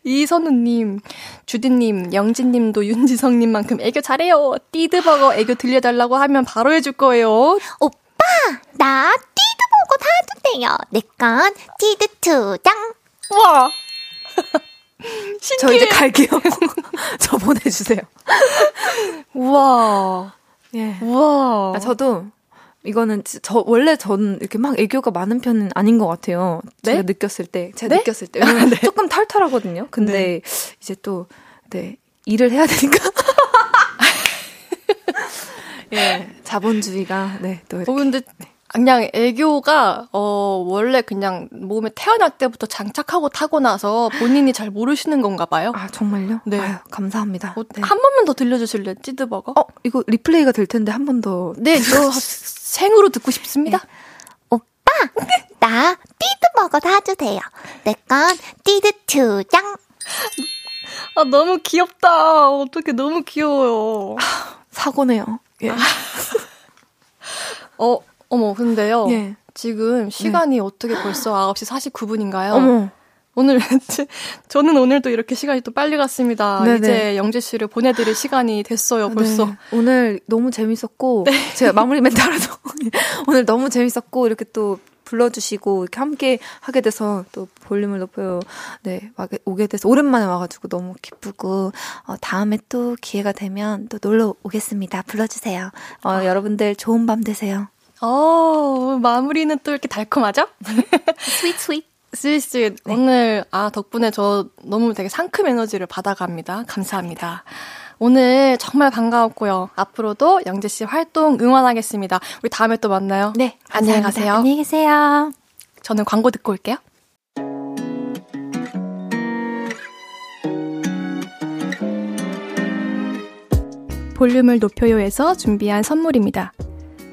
이선우님, 주디님, 영진님도 윤지성님만큼 애교 잘해요. 띠드버거 애교 들려달라고 하면 바로 해줄 거예요. 오빠, 나 띠드버거 다 주세요. 내건 띠드 투장. 와. 저 이제 갈게요. 저 보내주세요. 우와. 예. 우와. 아, 저도 이거는 저 원래 저는 이렇게 막 애교가 많은 편은 아닌 것 같아요. 네? 제가 느꼈을 때, 제가 네? 느꼈을 때 네. 조금 털털하거든요. 근데 네. 이제 또 네, 일을 해야 되니까. 예, 자본주의가 네, 또 이렇게. 어, 근데 네. 그냥 애교가 어 원래 그냥 몸에 태어날 때부터 장착하고 타고 나서 본인이 잘 모르시는 건가 봐요. 아 정말요? 네, 아유, 감사합니다. 어, 네. 한 번만 더 들려주실래 요 찌드버거? 어 이거 리플레이가 될 텐데 한 번 더. 네, 저 생으로 듣고 싶습니다. 네. 오빠, 나 띠드버거 사주세요. 내건 띠드 투장. 아 너무 귀엽다. 어떻게 너무 귀여워요. 아, 사고네요. 예. 어 어머, 근데요. 예. 지금 시간이 네. 어떻게 벌써 9시 49분인가요? 어머. 오늘 저는 오늘도 이렇게 시간이 또 빨리 갔습니다. 네네. 이제 영재 씨를 보내드릴 시간이 됐어요. 네. 벌써 네. 오늘 너무 재밌었고 네. 제가 마무리 멘트라도 오늘 너무 재밌었고 이렇게 또 불러주시고 이렇게 함께 하게 돼서 또 볼륨을 높여요. 네 오게 돼서 오랜만에 와가지고 너무 기쁘고 어, 다음에 또 기회가 되면 또 놀러 오겠습니다. 불러주세요. 어, 아. 여러분들 좋은 밤 되세요. 어, 마무리는 또 이렇게 달콤하죠? 스윗 스윗. 스윗 스윗. 네. 오늘 아 덕분에 저 너무 되게 상큼 에너지를 받아갑니다. 감사합니다. 오늘 정말 반가웠고요. 앞으로도 영지 씨 활동 응원하겠습니다. 우리 다음에 또 만나요. 네. 안녕히 가세요. 안녕히 계세요. 저는 광고 듣고 올게요. 볼륨을 높여요에서 준비한 선물입니다.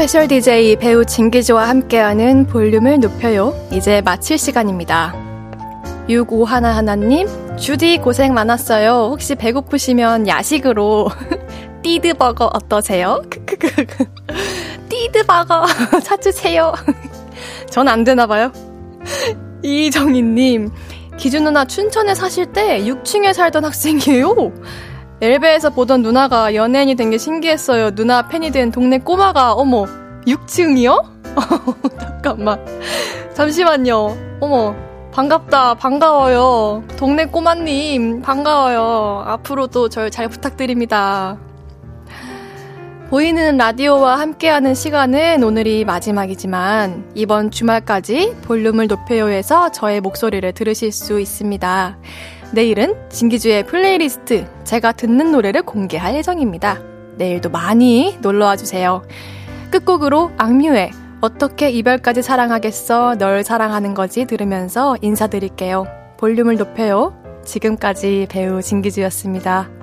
스페셜 DJ 배우 진기주와 함께하는 볼륨을 높여요. 이제 마칠 시간입니다. 6511님, 주디 고생 많았어요. 혹시 배고프시면 야식으로 띠드버거 어떠세요? 크크크. 띠드버거 찾으세요. 전 안 되나봐요. 이정희님, 기준 누나 춘천에 사실 때 6층에 살던 학생이에요. 엘베에서 보던 누나가 연예인이 된 게 신기했어요. 누나 팬이 된 동네 꼬마가, 어머, 6층이요? 잠깐만. 잠시만요. 어머, 반갑다. 반가워요. 동네 꼬마님, 반가워요. 앞으로도 절 잘 부탁드립니다. 보이는 라디오와 함께하는 시간은 오늘이 마지막이지만 이번 주말까지 볼륨을 높여요에서 저의 목소리를 들으실 수 있습니다. 내일은 진기주의 플레이리스트 제가 듣는 노래를 공개할 예정입니다. 내일도 많이 놀러와 주세요. 끝곡으로 악뮤의 어떻게 이별까지 사랑하겠어 널 사랑하는 거지 들으면서 인사드릴게요. 볼륨을 높여요. 지금까지 배우 진기주였습니다.